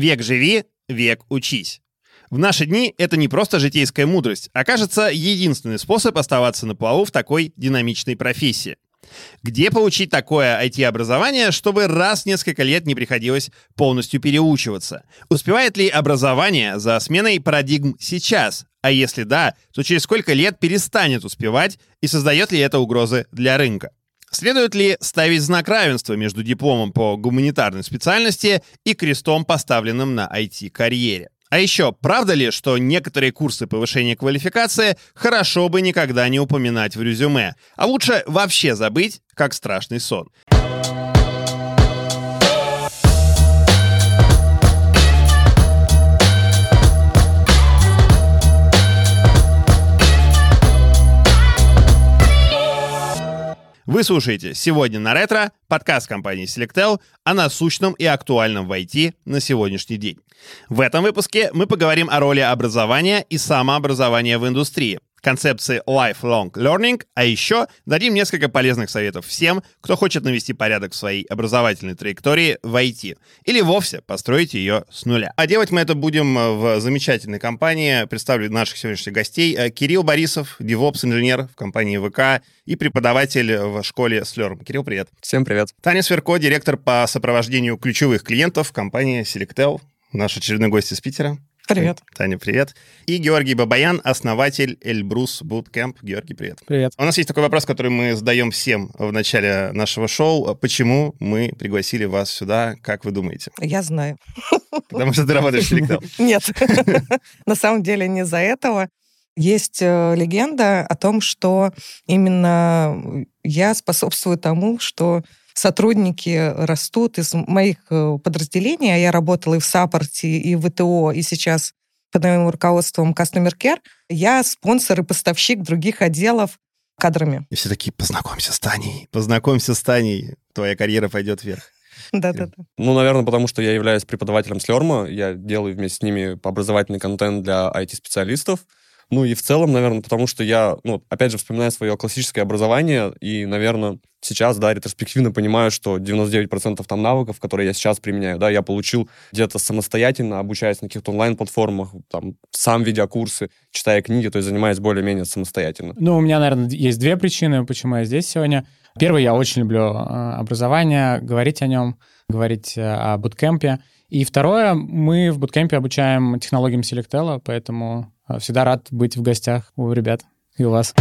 Век живи, век учись. В наши дни это не просто житейская мудрость, а кажется единственный способ оставаться на плаву в такой динамичной профессии. Где получить такое IT-образование, чтобы раз в несколько лет не приходилось полностью переучиваться? Успевает ли образование за сменой парадигм сейчас? А если да, то через сколько лет перестанет успевать и создает ли это угрозы для рынка? Следует ли ставить знак равенства между дипломом по гуманитарной специальности и крестом, поставленным на IT-карьере? А еще, правда ли, что некоторые курсы повышения квалификации хорошо бы никогда не упоминать в резюме, а лучше вообще забыть, как страшный сон? Вы слушаете «Сегодня на ретро» подкаст компании Selectel о насущном и актуальном в IT на сегодняшний день. В этом выпуске мы поговорим о роли образования и самообразования в индустрии, концепции lifelong learning, а еще дадим несколько полезных советов всем, кто хочет навести порядок в своей образовательной траектории в IT или вовсе построить ее с нуля. А делать мы это будем в замечательной компании. Представлю наших сегодняшних гостей. Э, Кирилл Борисов, DevOps-инженер в компании ВК и преподаватель в школе Slurm. Кирилл, привет. Всем привет. Таня Сверко, директор по сопровождению ключевых клиентов компании Selectel. Наш очередной гость из Питера. Привет. Таня, привет. И Георгий Бабаян, основатель Эльбрус Bootcamp. Георгий, привет. Привет. У нас есть такой вопрос, который мы задаем всем в начале нашего шоу. Почему мы пригласили вас сюда, как вы думаете? Я знаю. Потому что ты работаешь в Селектал. Нет, на самом деле не из-за этого. Есть э, легенда о том, что именно я способствую тому, что сотрудники растут из моих э, подразделений, а я работала и в саппорте, и в ВТО, и сейчас под моим руководством Customer Care, я спонсор и поставщик других отделов кадрами. И все такие, познакомься с Таней, познакомься с Таней, твоя карьера пойдет вверх. Да-да-да. Ну, наверное, потому что я являюсь преподавателем Слерма, я делаю вместе с ними образовательный контент для IT-специалистов, ну и в целом, наверное, потому что я, ну, опять же, вспоминаю свое классическое образование, и, наверное, сейчас, да, ретроспективно понимаю, что 99% там навыков, которые я сейчас применяю, да, я получил где-то самостоятельно, обучаясь на каких-то онлайн-платформах, там, сам ведя курсы, читая книги, то есть занимаясь более-менее самостоятельно. Ну, у меня, наверное, есть две причины, почему я здесь сегодня. Первый, я очень люблю э, образование, говорить о нем, говорить э, о буткемпе. И второе, мы в буткемпе обучаем технологиям Selectel, поэтому а, всегда рад быть в гостях у ребят и у вас.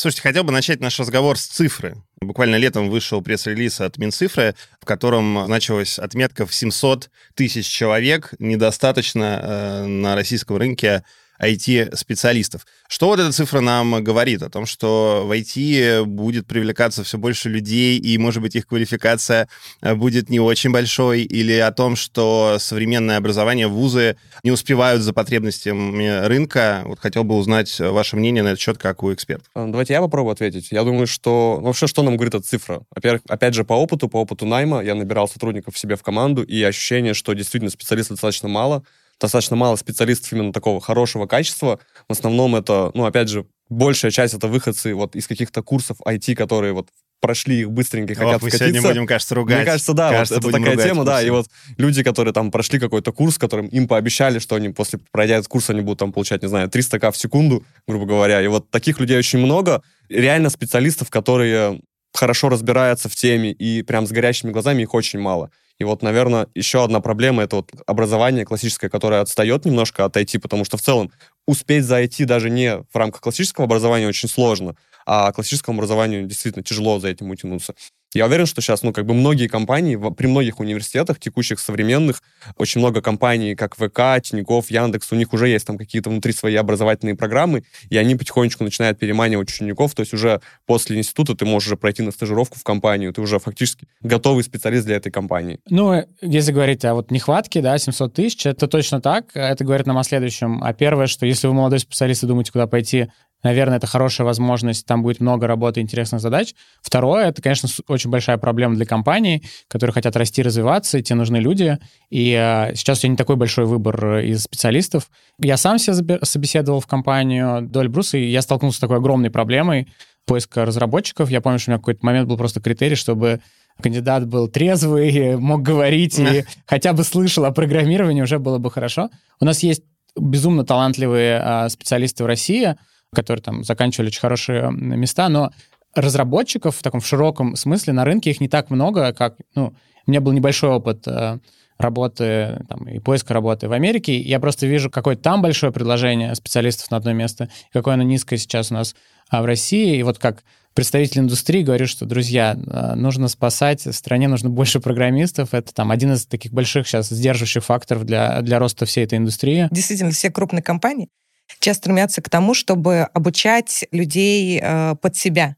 Слушайте, хотел бы начать наш разговор с цифры. Буквально летом вышел пресс-релиз от Минцифры, в котором значилась отметка в 700 тысяч человек. Недостаточно э, на российском рынке IT-специалистов. Что вот эта цифра нам говорит? О том, что в IT будет привлекаться все больше людей, и, может быть, их квалификация э, будет не очень большой, или о том, что современное образование, вузы не успевают за потребностями рынка. Вот хотел бы узнать ваше мнение на этот счет, как у эксперта. А, давайте я попробую ответить. Я думаю, что... Ну, вообще, что нам говорит эта цифра? Во-первых, опять же, по опыту, по опыту найма, я набирал сотрудников себе в команду, и ощущение, что действительно специалистов достаточно мало, достаточно мало специалистов именно такого хорошего качества. В основном это, ну, опять же, большая часть это выходцы вот из каких-то курсов IT, которые вот прошли их быстренько, хотят Ох, мы скатиться. сегодня будем, кажется, ругать. Мне кажется, да, кажется, вот это такая тема, да, и вот люди, которые там прошли какой-то курс, которым им пообещали, что они после пройдя этот курс, они будут там получать, не знаю, 300 к в секунду, грубо говоря, и вот таких людей очень много, реально специалистов, которые хорошо разбираются в теме, и прям с горящими глазами их очень мало. И вот, наверное, еще одна проблема — это вот образование классическое, которое отстает немножко от IT, потому что в целом успеть за IT даже не в рамках классического образования очень сложно, а классическому образованию действительно тяжело за этим утянуться. Я уверен, что сейчас, ну, как бы многие компании, при многих университетах, текущих современных, очень много компаний, как ВК, Тинькофф, Яндекс, у них уже есть там какие-то внутри свои образовательные программы, и они потихонечку начинают переманивать учеников, то есть уже после института ты можешь уже пройти на стажировку в компанию, ты уже фактически готовый специалист для этой компании. Ну, если говорить о вот нехватке, да, 700 тысяч, это точно так, это говорит нам о следующем. А первое, что если вы молодой специалист и думаете, куда пойти, Наверное, это хорошая возможность, там будет много работы, интересных задач. Второе, это, конечно, очень большая проблема для компаний, которые хотят расти, развиваться, и те нужны люди. И э, сейчас у тебя не такой большой выбор из специалистов. Я сам себя собеседовал в компанию до Эльбруса, и я столкнулся с такой огромной проблемой поиска разработчиков. Я помню, что у меня какой-то момент был просто критерий, чтобы кандидат был трезвый, мог говорить и хотя бы слышал о программировании, уже было бы хорошо. У нас есть безумно талантливые а, специалисты в России, которые там заканчивали очень хорошие места, но разработчиков в таком в широком смысле на рынке их не так много, как, ну, у меня был небольшой опыт э, работы там, и поиска работы в Америке. Я просто вижу, какое там большое предложение специалистов на одно место, какое оно низкое сейчас у нас а в России. И вот как представитель индустрии говорю, что, друзья, э, нужно спасать, в стране нужно больше программистов. Это там один из таких больших сейчас сдерживающих факторов для, для роста всей этой индустрии. Действительно, все крупные компании сейчас стремятся к тому, чтобы обучать людей э, под себя.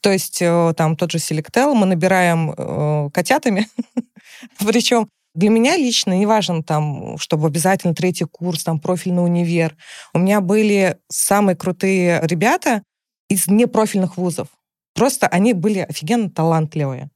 То есть э, там тот же Selectel мы набираем э, котятами, причем для меня лично не важно там, чтобы обязательно третий курс, там, профильный универ. У меня были самые крутые ребята из непрофильных вузов. Просто они были офигенно талантливые.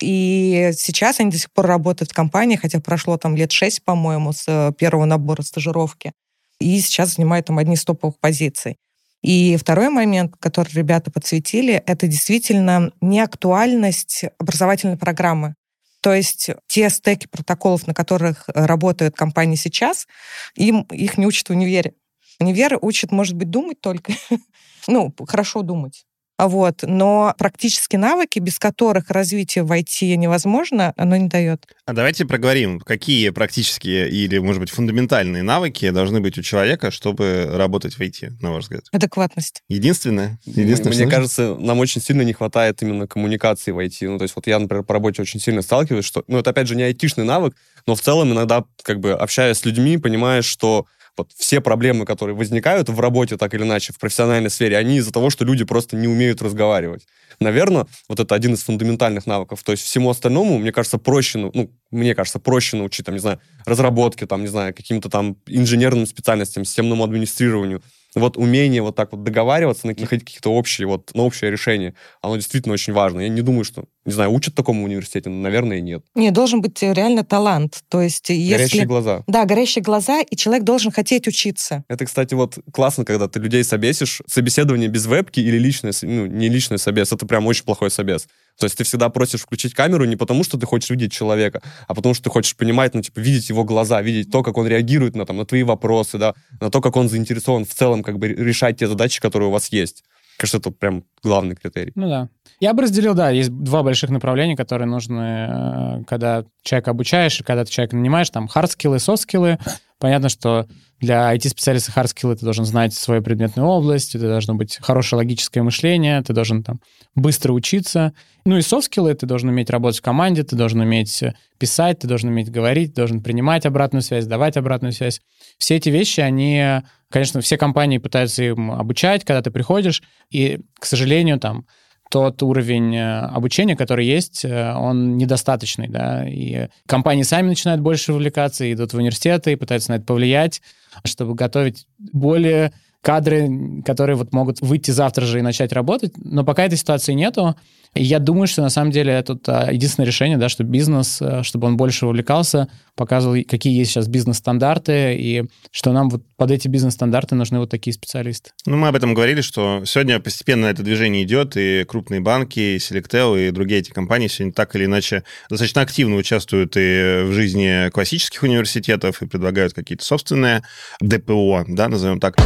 И сейчас они до сих пор работают в компании, хотя прошло там лет шесть, по-моему, с первого набора стажировки. И сейчас занимают там одни из топовых позиций. И второй момент, который ребята подсветили, это действительно неактуальность образовательной программы. То есть те стеки протоколов, на которых э, работают компании сейчас, им их не учат в универе. Универ учат, может быть, думать только. ну, хорошо думать. Вот. Но практические навыки, без которых развитие в IT невозможно, оно не дает. А давайте проговорим, какие практические или, может быть, фундаментальные навыки должны быть у человека, чтобы работать в IT, на ваш взгляд? Адекватность. Единственное? Единственное Мне кажется, нам очень сильно не хватает именно коммуникации в IT. Ну, то есть вот я, например, по работе очень сильно сталкиваюсь, что, ну, это, опять же, не айтишный навык, но в целом иногда, как бы, общаясь с людьми, понимаешь, что вот все проблемы, которые возникают в работе так или иначе, в профессиональной сфере, они из-за того, что люди просто не умеют разговаривать. Наверное, вот это один из фундаментальных навыков. То есть всему остальному, мне кажется, проще, ну, мне кажется, проще научить, там, не знаю, разработке, там, не знаю, каким-то там инженерным специальностям, системному администрированию, вот умение вот так вот договариваться, находить какие-то общие, вот, на общее решение, оно действительно очень важно. Я не думаю, что, не знаю, учат такому в университете, но, наверное, нет. Не, должен быть реально талант. То есть, если... Горящие глаза. Да, горящие глаза, и человек должен хотеть учиться. Это, кстати, вот классно, когда ты людей собесишь. Собеседование без вебки или личное, ну, не личный собес, это прям очень плохой собес. То есть ты всегда просишь включить камеру не потому, что ты хочешь видеть человека, а потому что ты хочешь понимать, ну, типа, видеть его глаза, видеть то, как он реагирует на, там, на твои вопросы, да, на то, как он заинтересован в целом, как бы, решать те задачи, которые у вас есть. Кажется, это прям главный критерий. Ну да. Я бы разделил, да, есть два больших направления, которые нужны, э, когда человека обучаешь когда ты человека нанимаешь, там, хардскиллы, софт-скиллы. Понятно, что для IT-специалиста hard ты должен знать свою предметную область, ты должно быть хорошее логическое мышление, ты должен там быстро учиться. Ну и софт-скиллы ты должен уметь работать в команде, ты должен уметь писать, ты должен уметь говорить, ты должен принимать обратную связь, давать обратную связь. Все эти вещи, они, конечно, все компании пытаются им обучать, когда ты приходишь, и, к сожалению, там, тот уровень э, обучения, который есть, э, он недостаточный, да, и компании сами начинают больше вовлекаться, идут в университеты и пытаются на это повлиять, чтобы готовить более кадры, которые вот могут выйти завтра же и начать работать, но пока этой ситуации нету. Я думаю, что на самом деле тут а, единственное решение, да, что бизнес, а, чтобы он больше вовлекался, показывал, какие есть сейчас бизнес-стандарты, и что нам вот под эти бизнес-стандарты нужны вот такие специалисты. Ну, мы об этом говорили, что сегодня постепенно это движение идет, и крупные банки, и Selectel, и другие эти компании сегодня так или иначе достаточно активно участвуют и в жизни классических университетов, и предлагают какие-то собственные ДПО, да, назовем так.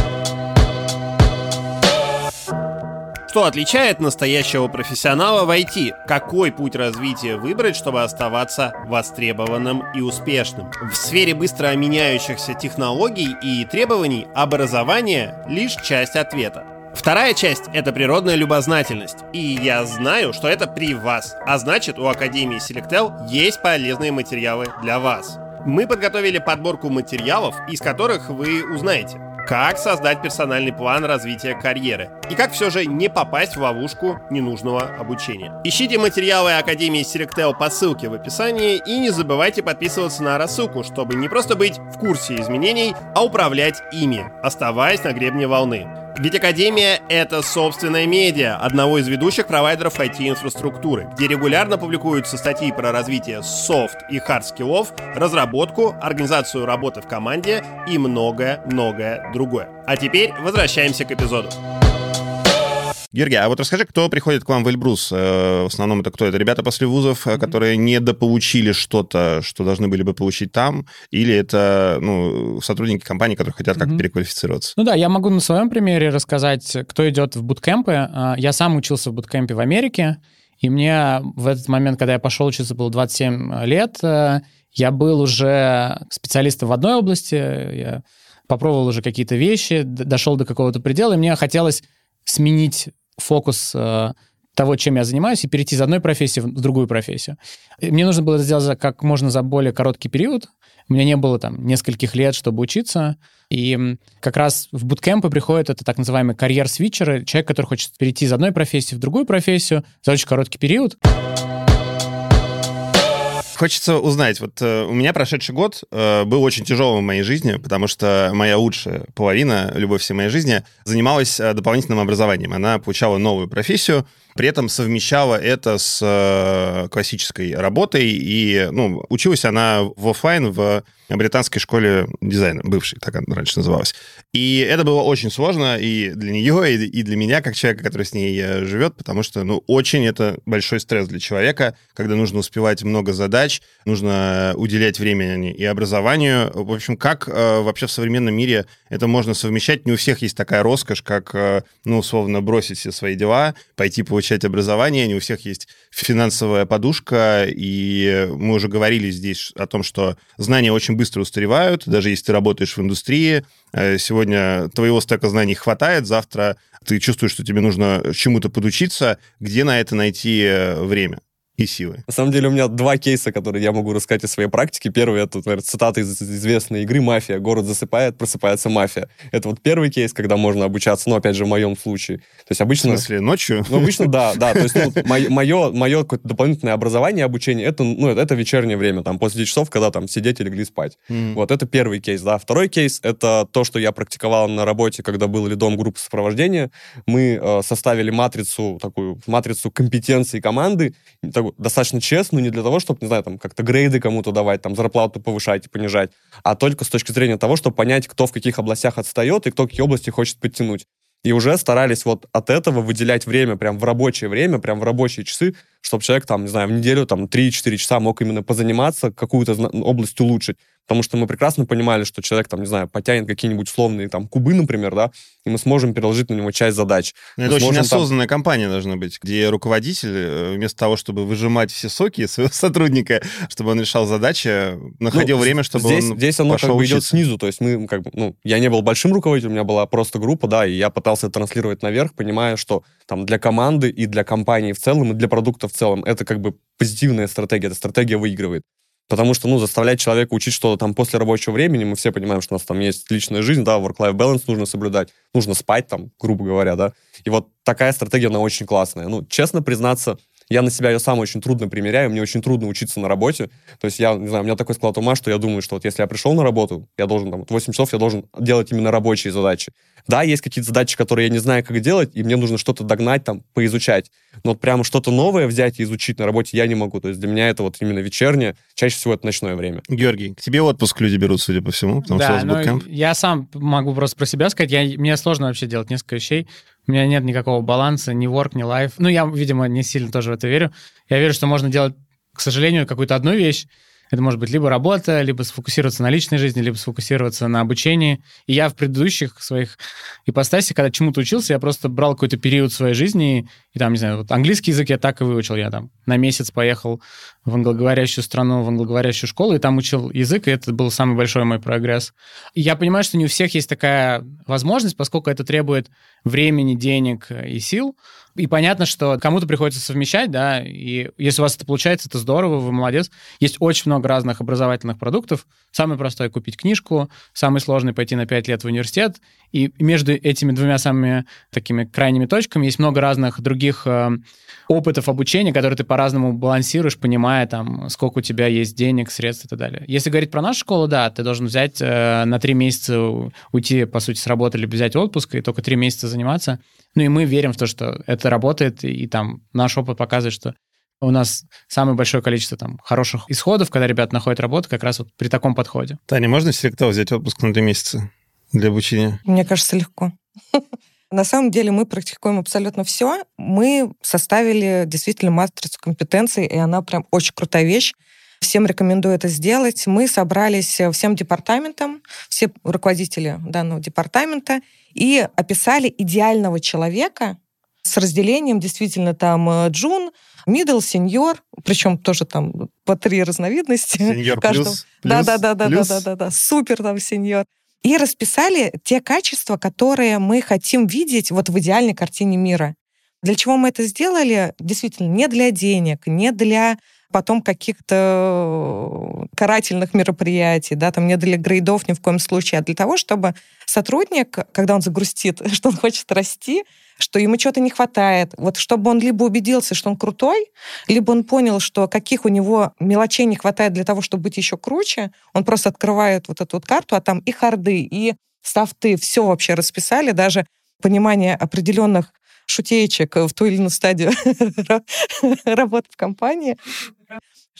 Что отличает настоящего профессионала в IT? Какой путь развития выбрать, чтобы оставаться востребованным и успешным? В сфере быстро меняющихся технологий и требований образование — лишь часть ответа. Вторая часть — это природная любознательность. И я знаю, что это при вас. А значит, у Академии Selectel есть полезные материалы для вас. Мы подготовили подборку материалов, из которых вы узнаете, как создать персональный план развития карьеры и как все же не попасть в ловушку ненужного обучения. Ищите материалы Академии Selectel по ссылке в описании и не забывайте подписываться на рассылку, чтобы не просто быть в курсе изменений, а управлять ими, оставаясь на гребне волны. Ведь Академия — это собственная медиа одного из ведущих провайдеров IT-инфраструктуры, где регулярно публикуются статьи про развитие софт и хард скиллов, разработку, организацию работы в команде и многое-многое другое. А теперь возвращаемся к эпизоду. Георгий, а вот расскажи, кто приходит к вам в Эльбрус? Э, в основном это кто? Это ребята после вузов, mm-hmm. которые недополучили что-то, что должны были бы получить там? Или это ну, сотрудники компании, которые хотят как-то переквалифицироваться? Ну да, я могу на своем примере рассказать, кто идет в буткемпы. А, я сам учился в буткемпе в Америке, и мне в этот момент, когда я пошел учиться, было 27 лет, э, я был уже специалистом в одной области, я попробовал уже какие-то вещи, дошел до какого-то предела, и мне хотелось сменить фокус э, того, чем я занимаюсь, и перейти из одной профессии в другую профессию. Мне нужно было это сделать как можно за более короткий период. У меня не было там нескольких лет, чтобы учиться. И как раз в буткемпы приходят это так называемые карьер-свитчеры, человек, который хочет перейти из одной профессии в другую профессию за очень короткий период. Хочется узнать, вот э, у меня прошедший год э, был очень тяжелым в моей жизни, потому что моя лучшая половина, любовь всей моей жизни, занималась э, дополнительным образованием. Она получала новую профессию, при этом совмещала это с классической работой, и ну, училась она в офлайн в британской школе дизайна, бывшей, так она раньше называлась. И это было очень сложно и для нее, и, для меня, как человека, который с ней живет, потому что, ну, очень это большой стресс для человека, когда нужно успевать много задач, нужно уделять время и образованию. В общем, как э, вообще в современном мире это можно совмещать? Не у всех есть такая роскошь, как, э, ну, условно, бросить все свои дела, пойти получать образование, не у всех есть финансовая подушка, и мы уже говорили здесь о том, что знания очень быстро устаревают, даже если ты работаешь в индустрии, э, сегодня твоего стека знаний хватает, завтра ты чувствуешь, что тебе нужно чему-то подучиться, где на это найти э, время? И силы. На самом деле у меня два кейса, которые я могу рассказать из своей практики. Первый это, наверное, цитата из известной игры «Мафия». Город засыпает, просыпается мафия. Это вот первый кейс, когда можно обучаться, но, опять же, в моем случае. То есть обычно... В смысле, ночью? Ну, обычно, да, да. То есть ну, мое, мое какое-то дополнительное образование, обучение, это, ну, это вечернее время, там, после часов, когда там сидеть и легли спать. Mm. Вот, это первый кейс, да. Второй кейс — это то, что я практиковал на работе, когда был лидом группы сопровождения. Мы э, составили матрицу, такую матрицу компетенций команды, такую, достаточно честную, не для того, чтобы, не знаю, там, как-то грейды кому-то давать, там, зарплату повышать и понижать, а только с точки зрения того, чтобы понять, кто в каких областях отстает и кто какие области хочет подтянуть. И уже старались вот от этого выделять время прям в рабочее время, прям в рабочие часы, чтобы человек там, не знаю, в неделю там 3-4 часа мог именно позаниматься, какую-то область улучшить. Потому что мы прекрасно понимали, что человек, там, не знаю, потянет какие-нибудь условные там кубы, например, да, и мы сможем переложить на него часть задач. Но это очень осознанная там... компания должна быть, где руководитель, э, вместо того, чтобы выжимать все соки своего сотрудника, чтобы он решал задачи, находил ну, время, чтобы здесь, он Здесь оно как бы идет снизу, то есть мы как бы, ну, я не был большим руководителем, у меня была просто группа, да, и я пытался транслировать наверх, понимая, что там для команды и для компании в целом, и для продукта в целом это как бы позитивная стратегия, эта стратегия выигрывает. Потому что, ну, заставлять человека учить что-то там после рабочего времени, мы все понимаем, что у нас там есть личная жизнь, да, work-life balance нужно соблюдать, нужно спать там, грубо говоря, да. И вот такая стратегия, она очень классная. Ну, честно признаться, я на себя ее сам очень трудно примеряю, мне очень трудно учиться на работе. То есть я, не знаю, у меня такой склад ума, что я думаю, что вот если я пришел на работу, я должен там 8 часов, я должен делать именно рабочие задачи. Да, есть какие-то задачи, которые я не знаю, как делать, и мне нужно что-то догнать, там, поизучать. Но вот прямо что-то новое взять и изучить на работе я не могу. То есть для меня это вот именно вечернее, чаще всего это ночное время. Георгий, к тебе отпуск люди берут, судя по всему, потому да, что у вас ну, я сам могу просто про себя сказать. Я, мне сложно вообще делать несколько вещей. У меня нет никакого баланса, ни work, ни life. Ну, я, видимо, не сильно тоже в это верю. Я верю, что можно делать, к сожалению, какую-то одну вещь, это может быть либо работа, либо сфокусироваться на личной жизни, либо сфокусироваться на обучении. И я в предыдущих своих ипостасях, когда чему-то учился, я просто брал какой-то период своей жизни, и там, не знаю, вот английский язык я так и выучил. Я там на месяц поехал в англоговорящую страну, в англоговорящую школу, и там учил язык, и это был самый большой мой прогресс. И я понимаю, что не у всех есть такая возможность, поскольку это требует времени, денег и сил. И понятно, что кому-то приходится совмещать, да, и если у вас это получается, это здорово, вы молодец. Есть очень много разных образовательных продуктов. Самый простой — купить книжку, самый сложный — пойти на 5 лет в университет. И между этими двумя самыми такими крайними точками есть много разных других э, опытов обучения, которые ты по-разному балансируешь, понимая, там, сколько у тебя есть денег, средств и так далее. Если говорить про нашу школу, да, ты должен взять э, на три месяца уйти, по сути, с работы, либо взять отпуск и только три месяца заниматься. Ну и мы верим в то, что это работает, и, и там наш опыт показывает, что у нас самое большое количество там хороших исходов, когда ребята находят работу, как раз вот при таком подходе. Таня, можно селектор взять отпуск на три месяца для обучения? Мне кажется, легко. На самом деле мы практикуем абсолютно все. Мы составили действительно матрицу компетенций, и она прям очень крутая вещь. Всем рекомендую это сделать. Мы собрались всем департаментам, все руководители данного департамента, и описали идеального человека с разделением действительно там э, джун, middle, сеньор, причем тоже там по три разновидности. Сеньор плюс, Да, да, да, да, да, да, да, да, супер там сеньор. И расписали те качества, которые мы хотим видеть вот в идеальной картине мира. Для чего мы это сделали? Действительно, не для денег, не для потом каких-то карательных мероприятий, да, там не для грейдов ни в коем случае, а для того, чтобы сотрудник, когда он загрустит, что он хочет расти, что ему чего-то не хватает. Вот чтобы он либо убедился, что он крутой, либо он понял, что каких у него мелочей не хватает для того, чтобы быть еще круче, он просто открывает вот эту вот карту, а там и харды, и софты, все вообще расписали, даже понимание определенных шутеечек в ту или иную стадию работы в компании,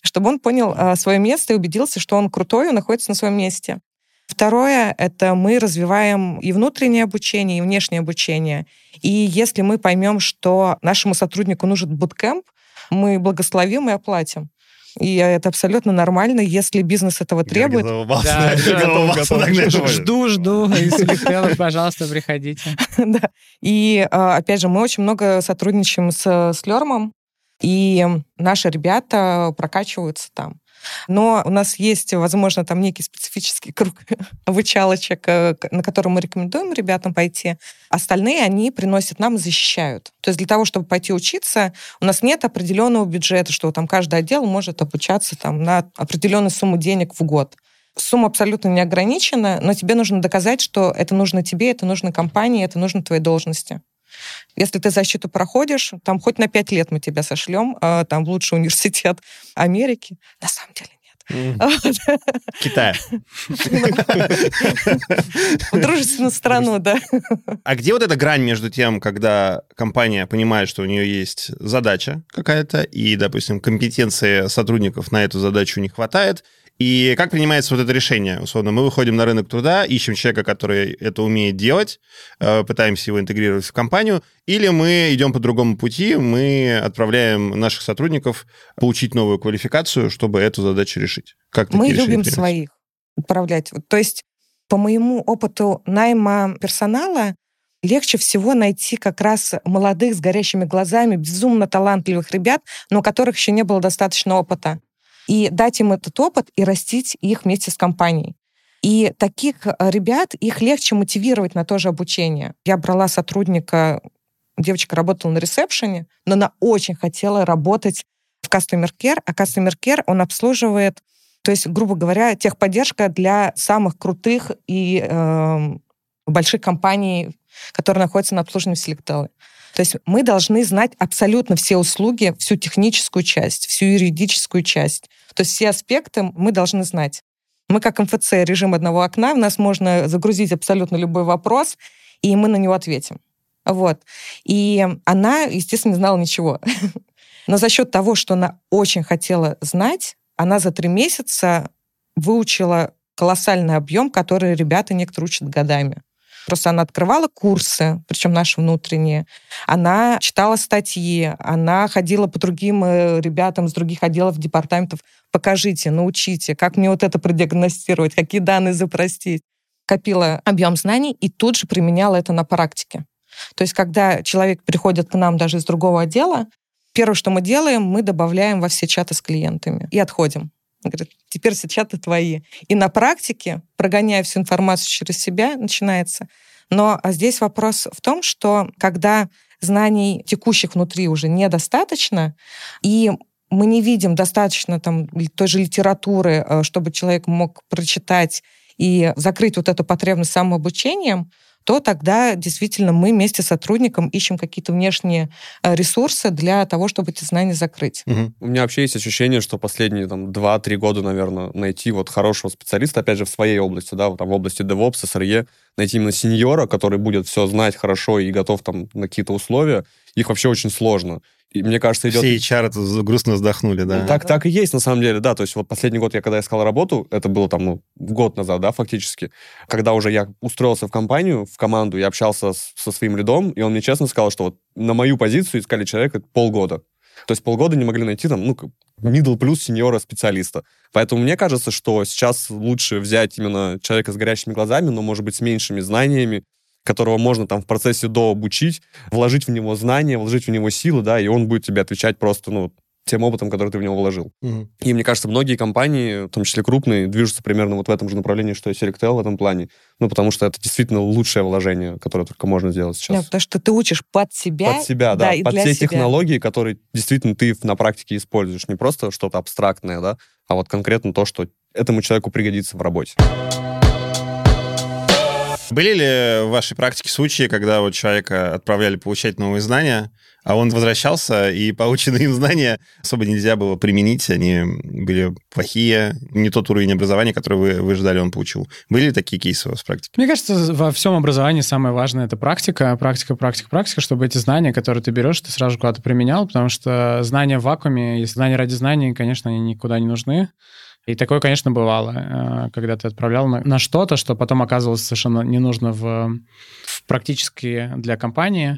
чтобы он понял а, свое место и убедился, что он крутой, он находится на своем месте. Второе — это мы развиваем и внутреннее обучение, и внешнее обучение. И если мы поймем, что нашему сотруднику нужен буткемп, мы благословим и оплатим. И это абсолютно нормально, если бизнес этого требует. Жду, жду. Если пожалуйста, приходите. Да. И, а, опять же, мы очень много сотрудничаем с, с Лермом, и наши ребята прокачиваются там. Но у нас есть, возможно, там некий специфический круг вычалочек, э, на который мы рекомендуем ребятам пойти. Остальные они приносят нам и защищают. То есть для того, чтобы пойти учиться, у нас нет определенного бюджета, что там каждый отдел может обучаться там, на определенную сумму денег в год сумма абсолютно не ограничена, но тебе нужно доказать, что это нужно тебе, это нужно компании, это нужно твоей должности. Если ты защиту проходишь, там хоть на пять лет мы тебя сошлем, а, там в лучший университет Америки. На самом деле Китая. В дружественную страну, да. А где вот эта грань между тем, когда компания понимает, что у нее есть задача какая-то, и, допустим, компетенции сотрудников на эту задачу не хватает, и как принимается вот это решение? Условно, мы выходим на рынок труда, ищем человека, который это умеет делать, э, пытаемся его интегрировать в компанию, или мы идем по другому пути, мы отправляем наших сотрудников получить новую квалификацию, чтобы эту задачу решить. Как мы любим своих отправлять. То есть по моему опыту найма персонала легче всего найти как раз молодых с горящими глазами, безумно талантливых ребят, но у которых еще не было достаточно опыта и дать им этот опыт и растить их вместе с компанией. И таких э, ребят, их легче мотивировать на то же обучение. Я брала сотрудника, девочка работала на ресепшене, но она очень хотела работать в Customer Care, а Customer Care, он обслуживает, то есть, грубо говоря, техподдержка для самых крутых и э, больших компаний, которые находятся на обслуживании Селектелле. То есть мы должны знать абсолютно все услуги, всю техническую часть, всю юридическую часть. То есть все аспекты мы должны знать. Мы как МФЦ, режим одного окна, у нас можно загрузить абсолютно любой вопрос, и мы на него ответим. Вот. И она, естественно, не знала ничего. Но за счет того, что она очень хотела знать, она за три месяца выучила колоссальный объем, который ребята некоторые учат годами. Просто она открывала курсы, причем наши внутренние. Она читала статьи, она ходила по другим э, ребятам с других отделов, департаментов. Покажите, научите, как мне вот это продиагностировать, какие данные запросить. Копила объем знаний и тут же применяла это на практике. То есть, когда человек приходит к нам даже из другого отдела, первое, что мы делаем, мы добавляем во все чаты с клиентами и отходим. Говорит, теперь все чаты твои. И на практике, прогоняя всю информацию через себя, начинается. Но а здесь вопрос в том, что когда знаний текущих внутри уже недостаточно, и мы не видим достаточно там той же литературы, э, чтобы человек мог прочитать и закрыть вот эту потребность самообучением, то тогда действительно мы вместе с сотрудником ищем какие-то внешние э, ресурсы для того, чтобы эти знания закрыть. Угу. У меня вообще есть ощущение, что последние там 2-3 года, наверное, найти вот хорошего специалиста, опять же, в своей области, да, вот там в области DevOps, SRE, найти именно сеньора, который будет все знать хорошо и готов там на какие-то условия, их вообще очень сложно. И мне кажется, идет... Все HR грустно вздохнули, да. Так, так и есть, на самом деле, да. То есть вот последний год я, когда искал работу, это было там, ну, год назад, да, фактически, когда уже я устроился в компанию, в команду, я общался с, со своим лидом, и он мне честно сказал, что вот на мою позицию искали человека полгода. То есть полгода не могли найти там, ну, middle плюс сеньора специалиста. Поэтому мне кажется, что сейчас лучше взять именно человека с горящими глазами, но, может быть, с меньшими знаниями, которого можно там в процессе до обучить, вложить в него знания, вложить в него силы, да, и он будет тебе отвечать просто, ну, тем опытом, который ты в него вложил. Угу. И мне кажется, многие компании, в том числе крупные, движутся примерно вот в этом же направлении, что и Selectel в этом плане. Ну, потому что это действительно лучшее вложение, которое только можно сделать сейчас. Да, потому что ты учишь под себя. Под себя, да, да под все себя. технологии, которые действительно ты на практике используешь. Не просто что-то абстрактное, да, а вот конкретно то, что этому человеку пригодится в работе. Были ли в вашей практике случаи, когда вот человека отправляли получать новые знания, а он возвращался, и полученные им знания особо нельзя было применить, они были плохие, не тот уровень образования, который вы, вы ждали, он получил. Были ли такие кейсы у вас в практике? Мне кажется, во всем образовании самое важное — это практика, практика, практика, практика, чтобы эти знания, которые ты берешь, ты сразу куда-то применял, потому что знания в вакууме, если знания ради знаний, конечно, они никуда не нужны. И такое, конечно, бывало, э, когда ты отправлял на, на что-то, что потом оказывалось совершенно не нужно в, в практически для компании.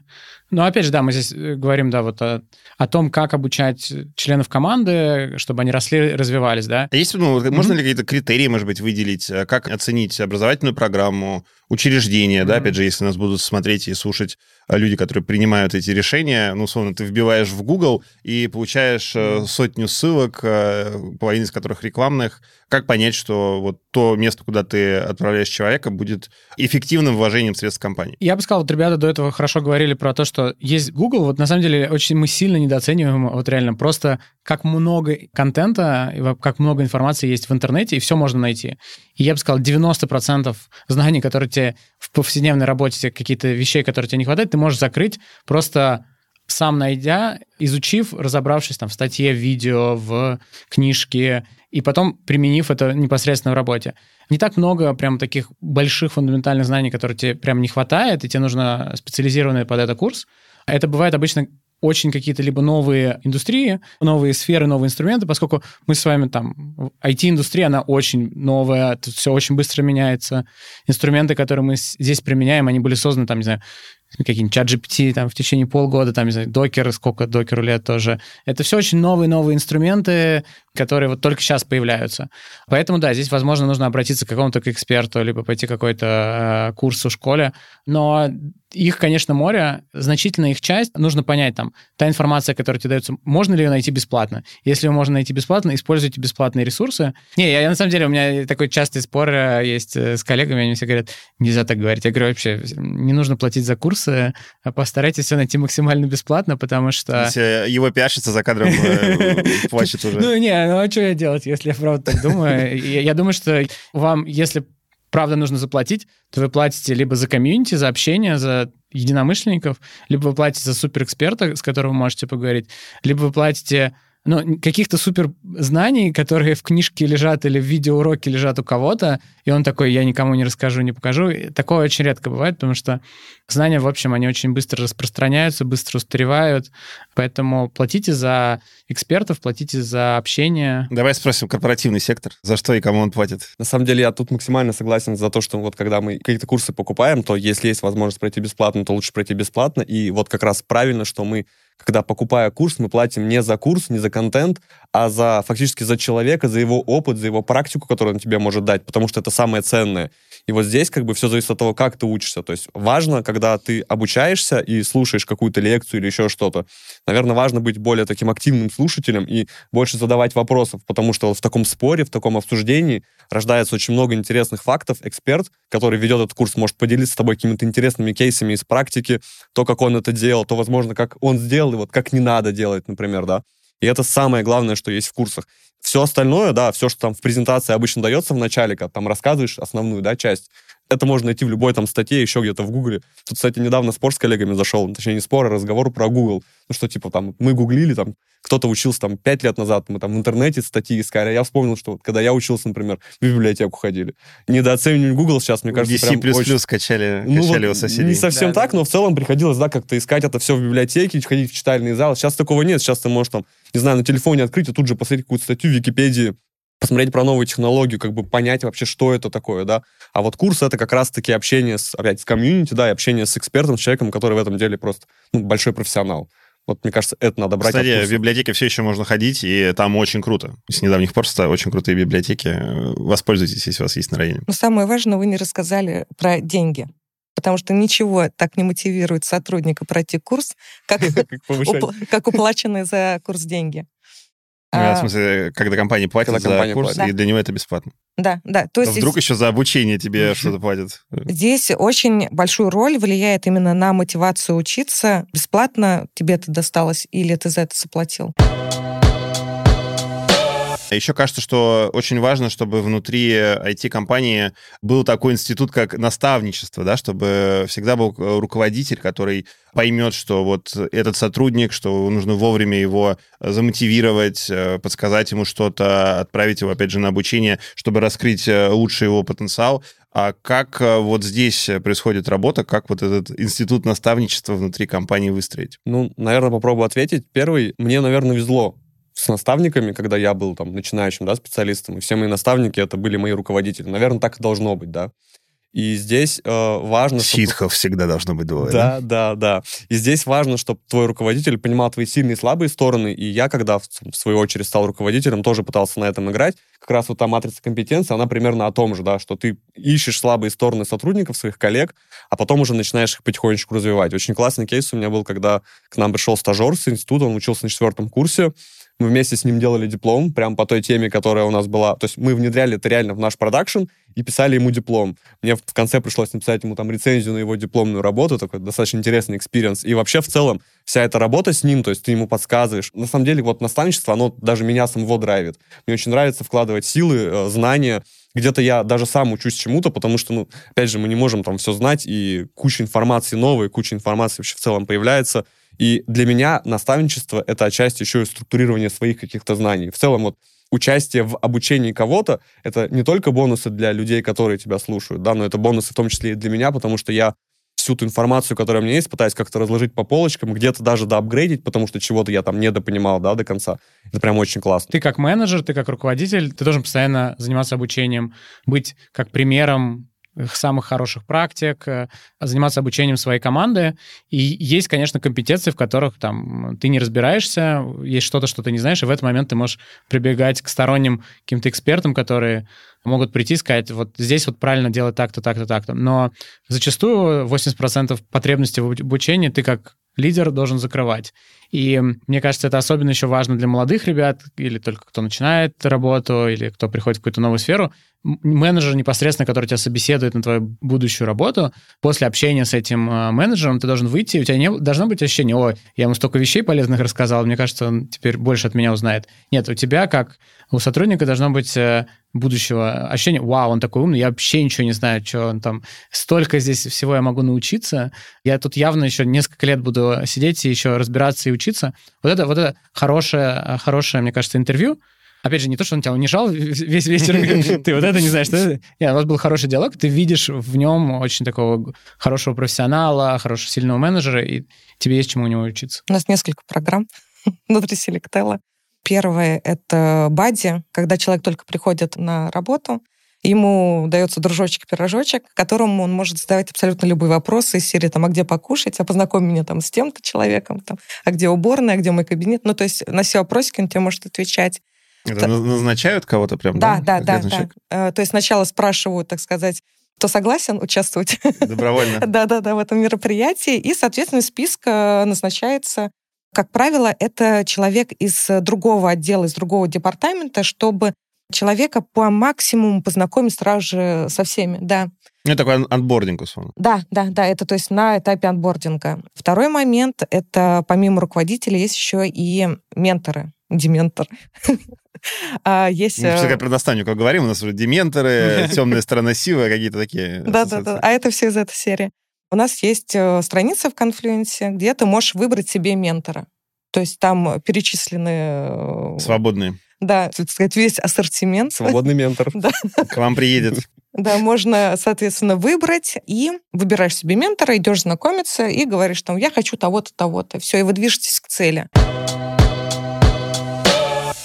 Но опять же, да, мы здесь э, говорим, да, вот о, о том, как обучать членов команды, чтобы они росли, развивались, да. А есть, ну, mm-hmm. можно ли какие-то критерии, может быть, выделить, э, как оценить образовательную программу, учреждения, mm-hmm. да, опять же, если нас будут смотреть и слушать люди, которые принимают эти решения, ну, условно, ты вбиваешь в Google и получаешь mm-hmm. сотню ссылок, половина из которых рекламных, как понять, что вот то место, куда ты отправляешь человека, будет эффективным вложением средств компании? Я бы сказал, вот ребята до этого хорошо говорили про то, что есть Google, вот на самом деле очень мы сильно недооцениваем вот реально просто как много контента, как много информации есть в интернете, и все можно найти. И я бы сказал, 90% знаний, которые тебе в повседневной работе, какие-то вещей, которые тебе не хватает, ты можешь закрыть просто сам найдя, изучив, разобравшись там в статье, в видео, в книжке, и потом применив это непосредственно в работе. Не так много прям таких больших фундаментальных знаний, которые тебе прям не хватает, и тебе нужно специализированный под это курс. Это бывает обычно очень какие-то либо новые индустрии, новые сферы, новые инструменты, поскольку мы с вами там, IT-индустрия, она очень новая, тут все очень быстро меняется. Инструменты, которые мы здесь применяем, они были созданы там, не знаю, какие-нибудь чат GPT там в течение полгода, там, не знаю, докер, сколько докеру лет тоже. Это все очень новые-новые инструменты, которые вот только сейчас появляются. Поэтому, да, здесь, возможно, нужно обратиться к какому-то к эксперту, либо пойти какой-то э, курс в школе. Но их, конечно, море, значительная их часть, нужно понять там, та информация, которая тебе дается, можно ли ее найти бесплатно? Если ее можно найти бесплатно, используйте бесплатные ресурсы. Не, я, на самом деле, у меня такой частый спор э, есть э, с коллегами, они все говорят, нельзя так говорить. Я говорю, вообще, не нужно платить за курсы, а постарайтесь все найти максимально бесплатно, потому что... Его пиарщица за кадром э, плачет уже. Ну, не, ну а что я делать, если я правда так думаю? Я думаю, что вам, если правда нужно заплатить, то вы платите либо за комьюнити, за общение, за единомышленников, либо вы платите за суперэксперта, с которым вы можете поговорить, либо вы платите ну, каких-то супер знаний, которые в книжке лежат или в видеоуроке лежат у кого-то, и он такой, я никому не расскажу, не покажу. Такое очень редко бывает, потому что знания, в общем, они очень быстро распространяются, быстро устаревают, поэтому платите за экспертов, платите за общение. Давай спросим корпоративный сектор, за что и кому он платит? На самом деле я тут максимально согласен за то, что вот когда мы какие-то курсы покупаем, то если есть возможность пройти бесплатно, то лучше пройти бесплатно, и вот как раз правильно, что мы когда покупая курс, мы платим не за курс, не за контент, а за фактически за человека, за его опыт, за его практику, которую он тебе может дать, потому что это самое ценное. И вот здесь как бы все зависит от того, как ты учишься. То есть важно, когда ты обучаешься и слушаешь какую-то лекцию или еще что-то, наверное, важно быть более таким активным слушателем и больше задавать вопросов, потому что вот в таком споре, в таком обсуждении рождается очень много интересных фактов. Эксперт, который ведет этот курс, может поделиться с тобой какими-то интересными кейсами из практики, то, как он это делал, то, возможно, как он сделал, и вот как не надо делать, например, да. И это самое главное, что есть в курсах. Все остальное, да, все, что там в презентации обычно дается в начале, когда там рассказываешь основную, да, часть, это можно найти в любой там статье, еще где-то в Гугле. Тут, кстати, недавно спор с коллегами зашел, точнее, не спор, а разговор про Google. Ну, что, типа, там, мы гуглили, там, кто-то учился там пять лет назад, мы там в интернете статьи искали, а я вспомнил, что вот, когда я учился, например, в библиотеку ходили. Недооценивание Google сейчас, мне кажется, DC++ прям очень... качали, ну, качали вот, у соседей. Не совсем да, так, да. но в целом приходилось, да, как-то искать это все в библиотеке, ходить в читальный зал. Сейчас такого нет, сейчас ты можешь там, не знаю, на телефоне открыть и тут же посмотреть какую-то статью в Википедии, посмотреть про новую технологию, как бы понять вообще, что это такое, да. А вот курс — это как раз-таки общение с, опять, с комьюнити, да, и общение с экспертом, с человеком, который в этом деле просто ну, большой профессионал. Вот, мне кажется, это надо брать. Кстати, в библиотеке все еще можно ходить, и там очень круто. С недавних пор очень крутые библиотеки. Воспользуйтесь, если у вас есть на районе. Но самое важное, вы не рассказали про деньги. Потому что ничего так не мотивирует сотрудника пройти курс, как, как уплаченные за курс деньги. А, в смысле, когда компания платит когда за компания курс, платит. и для него это бесплатно. Да, да. То есть вдруг еще за обучение тебе что-то платят. Здесь очень большую роль влияет именно на мотивацию учиться. Бесплатно тебе это досталось или ты за это заплатил? Еще кажется, что очень важно, чтобы внутри IT-компании был такой институт, как наставничество, да, чтобы всегда был руководитель, который поймет, что вот этот сотрудник, что нужно вовремя его замотивировать, э, подсказать ему что-то, отправить его, опять же, на обучение, чтобы раскрыть э, лучше его потенциал. А как э, вот здесь происходит работа, как вот этот институт наставничества внутри компании выстроить? Ну, наверное, попробую ответить. Первый, мне, наверное, везло с наставниками, когда я был там начинающим, да, специалистом, и все мои наставники это были мои руководители. Наверное, так и должно быть, да. И здесь э, важно... Ситхов чтобы... всегда должно быть двое. Да, да, да. И здесь важно, чтобы твой руководитель понимал твои сильные и слабые стороны. И я, когда в, в свою очередь стал руководителем, тоже пытался на этом играть. Как раз вот та матрица компетенции, она примерно о том же, да, что ты ищешь слабые стороны сотрудников, своих коллег, а потом уже начинаешь их потихонечку развивать. Очень классный кейс у меня был, когда к нам пришел стажер с института, он учился на четвертом курсе, мы вместе с ним делали диплом, прям по той теме, которая у нас была. То есть мы внедряли это реально в наш продакшн и писали ему диплом. Мне в конце пришлось написать ему там рецензию на его дипломную работу, такой достаточно интересный experience. И вообще в целом вся эта работа с ним, то есть ты ему подсказываешь. На самом деле вот наставничество, оно даже меня самого драйвит. Мне очень нравится вкладывать силы, э, знания, где-то я даже сам учусь чему-то, потому что, ну, опять же, мы не можем там все знать, и куча информации новой, куча информации вообще в целом появляется. И для меня наставничество — это отчасти еще и структурирование своих каких-то знаний. В целом, вот участие в обучении кого-то — это не только бонусы для людей, которые тебя слушают, да, но это бонусы в том числе и для меня, потому что я всю ту информацию, которая у меня есть, пытаюсь как-то разложить по полочкам, где-то даже доапгрейдить, потому что чего-то я там недопонимал, да, до конца. Это прям очень классно. Ты как менеджер, ты как руководитель, ты должен постоянно заниматься обучением, быть как примером самых хороших практик, э, заниматься обучением своей команды. И есть, конечно, компетенции, в которых там ты не разбираешься, есть что-то, что ты не знаешь, и в этот момент ты можешь прибегать к сторонним каким-то экспертам, которые могут прийти и сказать, вот здесь вот правильно делать так-то, так-то, так-то. Но зачастую 80% потребностей в обучении ты как лидер должен закрывать. И мне кажется, это особенно еще важно для молодых ребят, или только кто начинает работу, или кто приходит в какую-то новую сферу, менеджер непосредственно, который тебя собеседует на твою будущую работу, после общения с этим э, менеджером ты должен выйти, у тебя не должно быть ощущение, о, я ему столько вещей полезных рассказал, мне кажется, он теперь больше от меня узнает. Нет, у тебя, как у сотрудника, должно быть э, будущего ощущение, вау, он такой умный, я вообще ничего не знаю, что он там, столько здесь всего я могу научиться, я тут явно еще несколько лет буду сидеть и еще разбираться и учиться. Вот это, вот это хорошее, хорошее, мне кажется, интервью, Опять же, не то, что он тебя унижал весь вечер, ты вот это не знаешь. Что у вас был хороший диалог, ты видишь в нем очень такого хорошего профессионала, хорошего сильного менеджера, и тебе есть чему у него учиться. У нас несколько программ внутри Селектела. Первое — это бади, когда человек только приходит на работу, ему дается дружочек-пирожочек, которому он может задавать абсолютно любые вопросы из серии там, а где покушать, а познакомь меня там с тем-то человеком, там, а где уборная, а где мой кабинет. Ну, то есть на все вопросики он тебе может отвечать. Это назначают кого-то прям, да? Да, да, да. да. Э, то есть сначала спрашивают, так сказать, кто согласен участвовать. Добровольно. Да-да-да, в этом мероприятии. И, соответственно, список э, назначается, как правило, это человек из другого отдела, из другого департамента, чтобы человека по максимуму познакомить сразу же со всеми, да. Ну, это такой анбординг, условно. Да, да, да, это то есть на этапе анбординга. Второй момент — это помимо руководителя есть еще и менторы, дементор. А есть... Мы всегда про наставников говорим, у нас уже дементоры, темная сторона силы, какие-то такие. Да-да-да, а это все из этой серии. У нас есть страница в Confluence, где ты можешь выбрать себе ментора. То есть там перечислены... Свободные. Да, так сказать, весь ассортимент. Свободный ментор. Да. К вам приедет. Да, можно, соответственно, выбрать и выбираешь себе ментора, идешь знакомиться и говоришь там, я хочу того-то, того-то. Все, и вы движетесь к цели.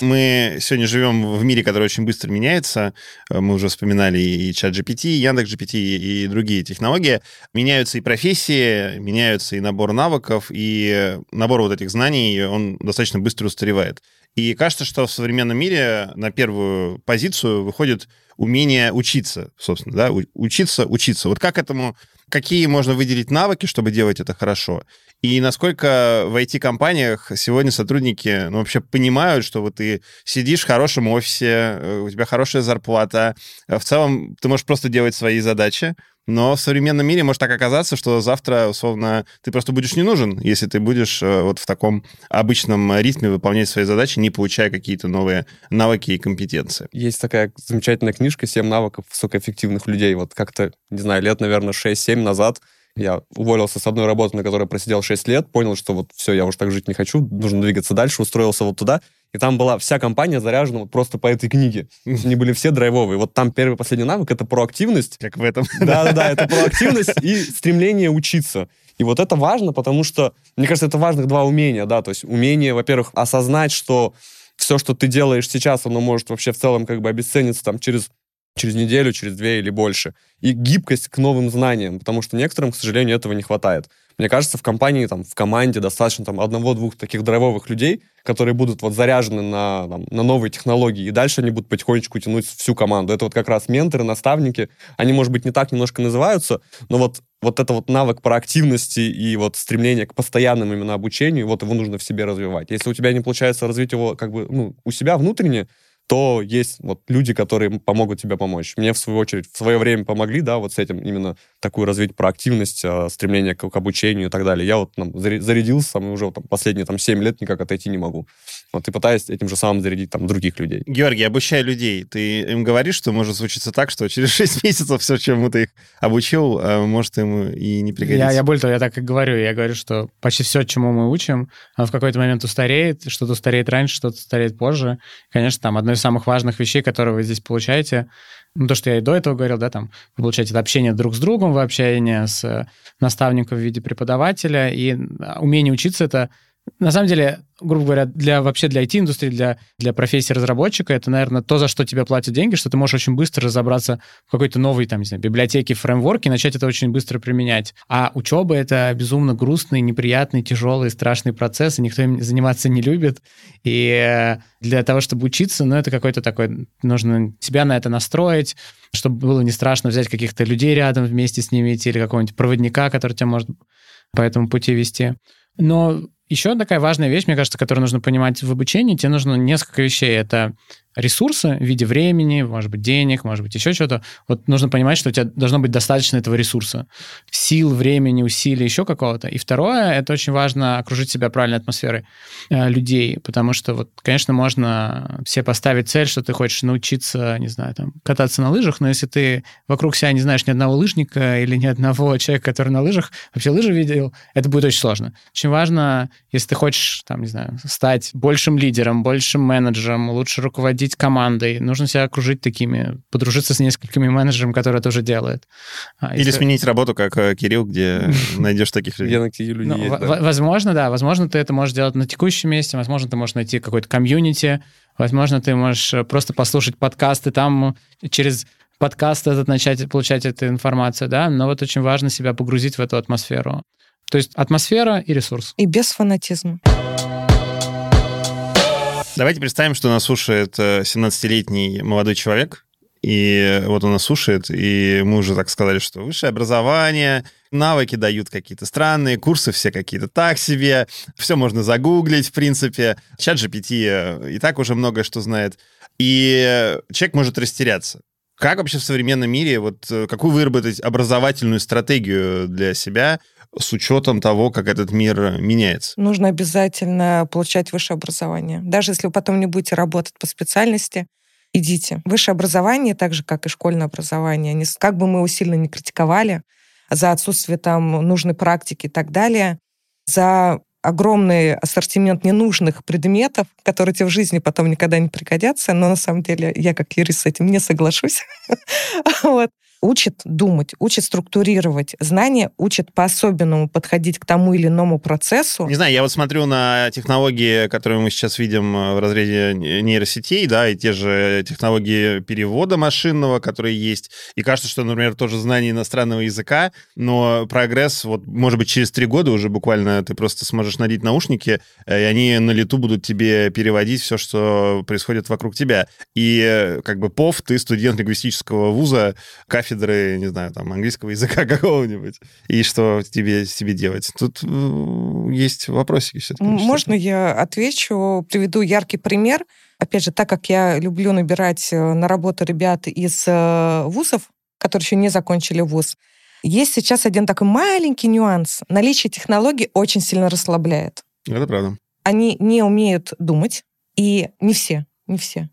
Мы сегодня живем в мире, который очень быстро меняется. Мы уже вспоминали и чат GPT, и Яндекс GPT, и другие технологии. Меняются и профессии, меняются и набор навыков, и набор вот этих знаний, он достаточно быстро устаревает. И кажется, что в современном мире на первую позицию выходит умение учиться, собственно, да, учиться, учиться. Вот как этому, какие можно выделить навыки, чтобы делать это хорошо? И насколько в IT-компаниях сегодня сотрудники ну, вообще понимают, что вот ты сидишь в хорошем офисе, э, у тебя хорошая зарплата, в целом ты можешь просто делать свои задачи, но в современном мире может так оказаться, что завтра, условно, ты просто будешь не нужен, если ты будешь э, вот в таком обычном ритме выполнять свои задачи, не получая какие-то новые навыки и компетенции. Есть такая замечательная книжка «Семь навыков высокоэффективных людей». Вот как-то, не знаю, лет, наверное, 6-7 назад я уволился с одной работы, на которой просидел 6 лет, понял, что вот все, я уже так жить не хочу, нужно двигаться дальше, устроился вот туда. И там была вся компания заряжена вот просто по этой книге. Они были все драйвовые. Вот там первый последний навык — это проактивность. Как в этом. Да-да-да, это проактивность и стремление учиться. И вот это важно, потому что, мне кажется, это важных два умения, да, то есть умение, во-первых, осознать, что все, что ты делаешь сейчас, оно может вообще в целом как бы обесцениться там через через неделю, через две или больше. И гибкость к новым знаниям, потому что некоторым, к сожалению, этого не хватает. Мне кажется, в компании, там, в команде достаточно там одного-двух таких драйвовых людей, которые будут вот заряжены на, там, на новые технологии, и дальше они будут потихонечку тянуть всю команду. Это вот как раз менторы, наставники. Они, может быть, не так немножко называются, но вот, вот это вот навык проактивности и вот стремление к постоянному именно обучению, вот его нужно в себе развивать. Если у тебя не получается развить его как бы ну, у себя внутренне, то есть вот люди, которые помогут тебе помочь. Мне, в свою очередь, в свое время помогли, да, вот с этим именно такую развить проактивность, а, стремление к, обучению и так далее. Я вот там, зарядился, сам, уже там, последние там 7 лет никак отойти не могу. Вот и пытаюсь этим же самым зарядить там других людей. Георгий, обучай людей. Ты им говоришь, что может случиться так, что через 6 месяцев все, чему ты их обучил, а, может им и не пригодится. Я, я более того, я так и говорю. Я говорю, что почти все, чему мы учим, оно в какой-то момент устареет, что-то устареет раньше, что-то устареет позже. Конечно, там одно из самых важных вещей, которые вы здесь получаете, ну, то, что я и до этого говорил, да, там, вы получаете это общение друг с другом, вы общение с наставником в виде преподавателя, и а, умение учиться — это на самом деле, грубо говоря, для вообще для IT-индустрии, для, для профессии разработчика, это, наверное, то, за что тебе платят деньги, что ты можешь очень быстро разобраться в какой-то новой, там, не знаю, библиотеке, фреймворке и начать это очень быстро применять. А учеба — это безумно грустный, неприятный, тяжелый, страшный процесс, и никто им заниматься не любит. И для того, чтобы учиться, ну, это какой-то такой... Нужно себя на это настроить, чтобы было не страшно взять каких-то людей рядом вместе с ними идти или какого-нибудь проводника, который тебя может по этому пути вести. Но еще такая важная вещь, мне кажется, которую нужно понимать в обучении, тебе нужно несколько вещей. Это ресурсы в виде времени, может быть, денег, может быть, еще что-то. Вот нужно понимать, что у тебя должно быть достаточно этого ресурса. Сил, времени, усилий, еще какого-то. И второе, это очень важно окружить себя правильной атмосферой э, людей, потому что вот, конечно, можно все поставить цель, что ты хочешь научиться, не знаю, там, кататься на лыжах, но если ты вокруг себя не знаешь ни одного лыжника или ни одного человека, который на лыжах вообще лыжи видел, это будет очень сложно. Очень важно, если ты хочешь, там, не знаю, стать большим лидером, большим менеджером, лучше руководить руководить командой, нужно себя окружить такими, подружиться с несколькими менеджерами, которые тоже делают. А, Или если... сменить работу, как э, Кирилл, где найдешь таких людей. Ну, возможно, да. Возможно, ты это можешь делать на текущем месте, возможно, ты можешь найти какой-то комьюнити, возможно, ты можешь э, просто послушать подкасты там через подкаст этот начать получать эту информацию, да, но вот очень важно себя погрузить в эту атмосферу. То есть атмосфера и ресурс. И без фанатизма. Давайте представим, что нас слушает 17-летний э, молодой человек, и вот он нас слушает, и мы уже так сказали, что высшее образование, навыки дают какие-то странные, курсы все какие-то так себе, все можно загуглить, в принципе. Чат GPT э, и так уже многое что знает. И человек может растеряться. Как вообще в современном мире, вот э, какую выработать образовательную стратегию для себя с учетом того, как этот мир меняется? Нужно обязательно получать высшее образование. Даже если вы потом не будете работать по специальности, идите. Высшее образование, так же, как и школьное образование, как бы мы его сильно не критиковали за отсутствие там нужной практики и так далее, за огромный ассортимент ненужных предметов, которые тебе в жизни потом никогда не пригодятся, но на самом деле я как юрист с этим не соглашусь. учит думать, учит структурировать. Знания учат по-особенному подходить к тому или иному процессу. Не знаю, я вот смотрю на технологии, которые мы сейчас видим э, в разрезе нейросетей, да, и те же технологии перевода машинного, которые есть. И кажется, что, например, тоже знание иностранного языка, но прогресс, вот, может быть, через три года уже буквально ты просто сможешь надеть наушники, э, и они на лету будут тебе переводить все, что происходит вокруг тебя. И э, как бы ПОВ, ты студент лингвистического вуза, кафедры кафедры, не знаю, там, английского языка какого-нибудь, и что тебе, тебе делать? Тут э, есть вопросики все-таки. Можно я отвечу, приведу яркий пример? Опять же, так как я люблю набирать э, на работу ребят из э, вузов, которые еще не закончили вуз, есть сейчас один такой маленький нюанс. Наличие технологий очень сильно расслабляет. Это правда. Они не умеют думать, и не все, не все,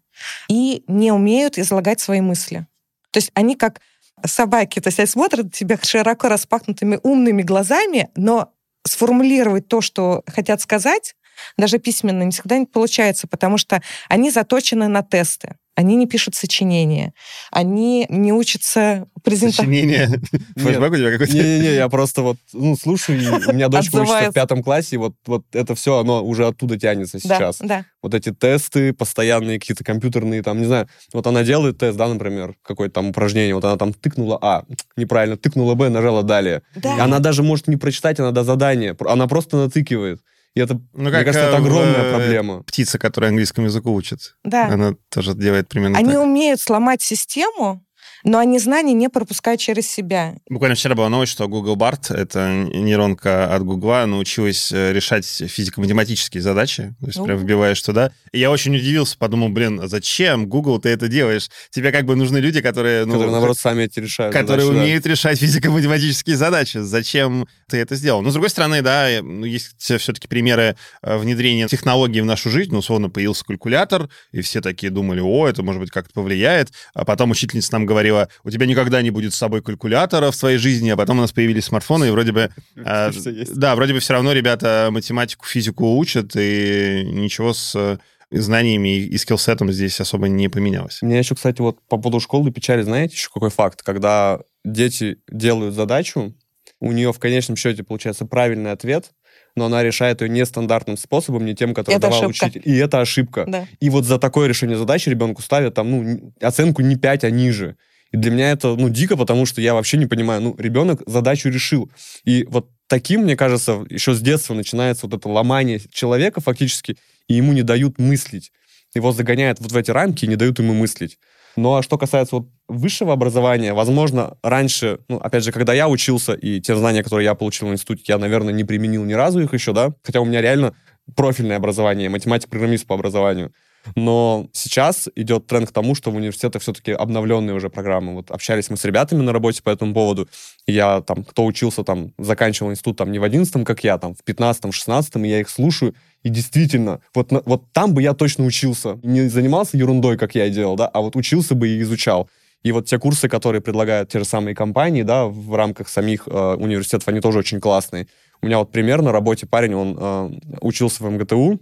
и не умеют излагать свои мысли. То есть они как собаки, то есть они смотрят на тебя широко распахнутыми умными глазами, но сформулировать то, что хотят сказать, даже письменно не всегда не получается, потому что они заточены на тесты. Они не пишут сочинения, они не учатся презентовать. Сочинения? Флэшбэк у тебя какой-то? Не-не-не, я просто вот, ну, слушаю, и у меня дочка учится в пятом классе, и вот, вот это все, оно уже оттуда тянется сейчас. Да, да. Вот эти тесты, постоянные какие-то компьютерные, там, не знаю, вот она делает тест, да, например, какое-то там упражнение, вот она там тыкнула А, неправильно, тыкнула Б, нажала далее. Да. И она даже может не прочитать, она до задания, она просто натыкивает. И это, ну, мне кажется, это огромная э, проблема. Птица, которая английскому языку учит. Да. Она тоже делает примерно Они так. умеют сломать систему, но они знания не пропускают через себя. Буквально вчера была новость, что Google Bart, это нейронка от Google, научилась э, решать физико-математические задачи. То есть ну. прям вбиваешь туда. И я очень удивился, подумал, блин, а зачем, Google, ты это делаешь? Тебе как бы нужны люди, которые... Ну, которые, наоборот, сами эти решают. Которые задачи, умеют да. решать физико-математические задачи. Зачем ты это сделал? Но, с другой стороны, да, ну, есть все-таки примеры э, внедрения технологий в нашу жизнь. Ну, условно, появился калькулятор, и все такие думали, о, это, может быть, как-то повлияет. А потом учительница нам говорила, говорила, у тебя никогда не будет с собой калькулятора в своей жизни, а потом у нас появились смартфоны, и вроде бы... Э, да, вроде бы все равно ребята математику, физику учат, и ничего с э, знаниями и скиллсетом здесь особо не поменялось. Мне еще, кстати, вот по поводу школы печали, знаете, еще какой факт? Когда дети делают задачу, у нее в конечном счете получается правильный ответ, но она решает ее нестандартным способом, не тем, который это давал ошибка. учитель. И это ошибка. Да. И вот за такое решение задачи ребенку ставят там, ну, оценку не 5, а ниже. И для меня это, ну, дико, потому что я вообще не понимаю, ну, ребенок задачу решил. И вот таким, мне кажется, еще с детства начинается вот это ломание человека фактически, и ему не дают мыслить. Его загоняют вот в эти рамки и не дают ему мыслить. Ну, а что касается вот высшего образования, возможно, раньше, ну, опять же, когда я учился, и те знания, которые я получил в институте, я, наверное, не применил ни разу их еще, да, хотя у меня реально профильное образование, математик-программист по образованию. Но сейчас идет тренд к тому, что в университетах все-таки обновленные уже программы. Вот общались мы с ребятами на работе по этому поводу. Я там, кто учился там, заканчивал институт там не в 11 как я, там в 15-м, 16-м, я их слушаю, и действительно, вот, вот там бы я точно учился. Не занимался ерундой, как я делал, да, а вот учился бы и изучал. И вот те курсы, которые предлагают те же самые компании, да, в рамках самих э, университетов, они тоже очень классные. У меня вот пример на работе парень, он э, учился в МГТУ,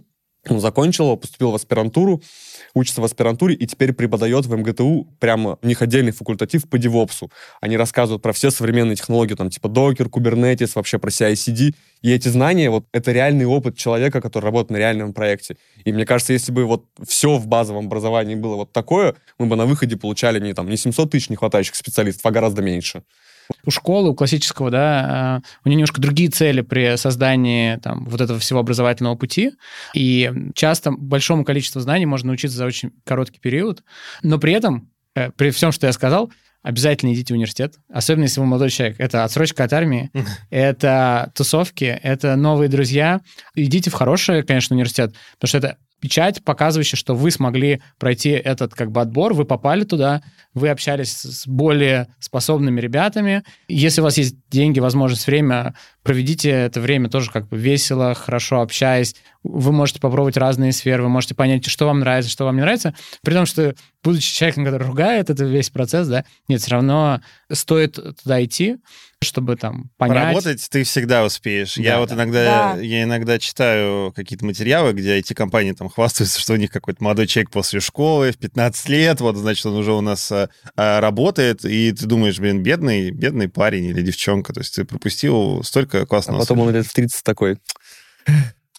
он закончил, поступил в аспирантуру, учится в аспирантуре и теперь преподает в МГТУ прямо у них отдельный факультатив по девопсу. Они рассказывают про все современные технологии, там типа Docker, Kubernetes, вообще про CI-CD. И эти знания, вот это реальный опыт человека, который работает на реальном проекте. И мне кажется, если бы вот все в базовом образовании было вот такое, мы бы на выходе получали не там не 700 тысяч нехватающих специалистов, а гораздо меньше у школы, у классического, да, э, у нее немножко другие цели при создании там, вот этого всего образовательного пути, и часто большому количеству знаний можно научиться за очень короткий период, но при этом, э, при всем, что я сказал, обязательно идите в университет, особенно если вы молодой человек. Это отсрочка от армии, это тусовки, это новые друзья. Идите в хороший, конечно, университет, потому что это печать, показывающая, что вы смогли пройти этот как бы отбор, вы попали туда, вы общались с более способными ребятами. Если у вас есть деньги, возможность, время, проведите это время тоже как бы весело, хорошо общаясь. Вы можете попробовать разные сферы, вы можете понять, что вам нравится, что вам не нравится. При том, что, будучи человеком, который ругает это весь процесс, да, нет, все равно стоит туда идти, чтобы там понять. Работать ты всегда успеешь. Да, я вот иногда, да. я иногда читаю какие-то материалы, где эти компании там хвастаются, что у них какой-то молодой человек после школы в 15 лет, вот, значит, он уже у нас а, а, работает, и ты думаешь, блин, бедный, бедный парень или девчонка, то есть ты пропустил столько классного. А потом он лет в 30 такой...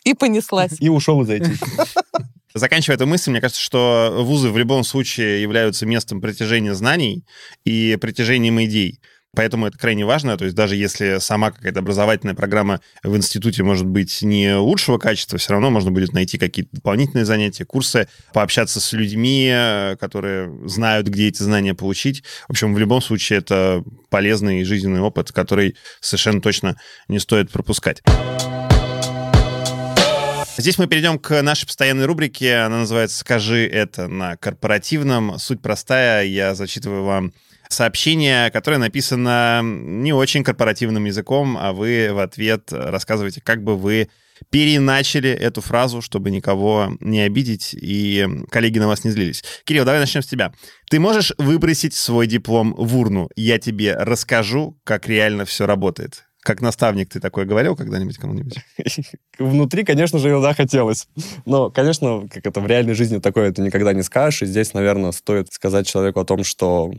И понеслась. И ушел из IT. Заканчивая эту мысль, мне кажется, что вузы в любом случае являются местом притяжения знаний и притяжением идей. Поэтому это крайне важно. То есть даже если сама какая-то образовательная программа в институте может быть не лучшего качества, все равно можно будет найти какие-то дополнительные занятия, курсы, пообщаться с людьми, которые знают, где эти знания получить. В общем, в любом случае это полезный жизненный опыт, который совершенно точно не стоит пропускать. Здесь мы перейдем к нашей постоянной рубрике. Она называется «Скажи это на корпоративном». Суть простая. Я зачитываю вам сообщение, которое написано не очень корпоративным языком, а вы в ответ рассказываете, как бы вы переначали эту фразу, чтобы никого не обидеть и коллеги на вас не злились. Кирилл, давай начнем с тебя. Ты можешь выбросить свой диплом в урну. Я тебе расскажу, как реально все работает. Как наставник ты такое говорил когда-нибудь кому-нибудь? Внутри, конечно же, иногда хотелось. Но, конечно, как это в реальной жизни такое ты никогда не скажешь. И здесь, наверное, стоит сказать человеку о том, что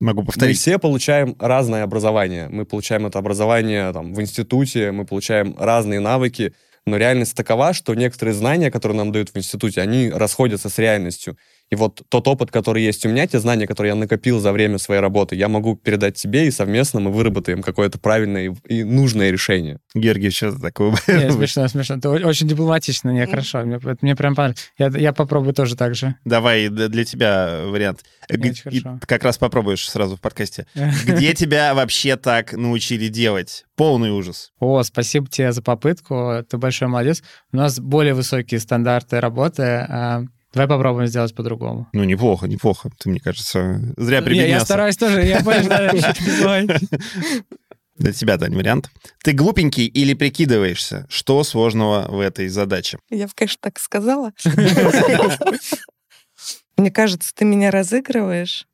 Могу повторить. Мы все получаем разное образование. Мы получаем это образование там, в институте, мы получаем разные навыки, но реальность такова, что некоторые знания, которые нам дают в институте, они расходятся с реальностью. И вот тот опыт, который есть у меня, те знания, которые я накопил за время своей работы, я могу передать тебе, и совместно мы выработаем какое-то правильное и нужное решение. Георгий, что такое? Нет, смешно, смешно. Это очень дипломатично, не хорошо. Мне, мне прям понравилось. Я, я попробую тоже так же. Давай, для тебя вариант. Г- и как раз попробуешь сразу в подкасте. Где тебя вообще так научили делать? Полный ужас. О, спасибо тебе за попытку. Ты большой молодец. У нас более высокие стандарты работы а, Давай попробуем сделать по-другому. Ну, неплохо, неплохо. Ты, мне кажется, зря прибеднялся. Я, я стараюсь тоже, я понимаю, Для тебя, Тань, вариант. Ты глупенький или прикидываешься? Что сложного в этой задаче? Я, конечно, так сказала. Мне кажется, ты меня разыгрываешь.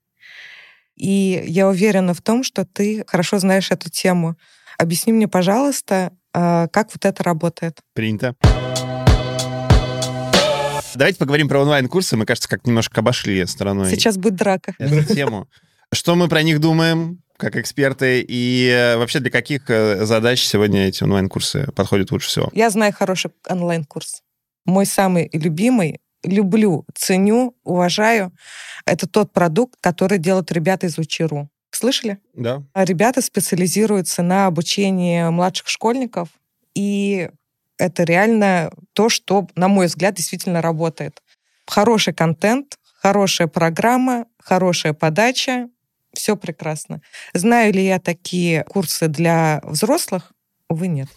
И я уверена в том, что ты хорошо знаешь эту тему. Объясни мне, пожалуйста, а, как вот это работает. Принято. Давайте поговорим про онлайн-курсы. Мы, кажется, как немножко обошли стороной. Сейчас будет драка. Эту тему. Что мы про них думаем, как эксперты, и э, вообще для каких э, задач сегодня эти онлайн-курсы подходят лучше всего? Я знаю хороший онлайн-курс. Мой самый любимый, люблю, ценю, уважаю. Это тот продукт, который делают ребята из Учиру. Слышали? Да. Ребята специализируются на обучении младших школьников, и это реально то, что, на мой взгляд, действительно работает. Хороший контент, хорошая программа, хорошая подача, все прекрасно. Знаю ли я такие курсы для взрослых? Увы, нет.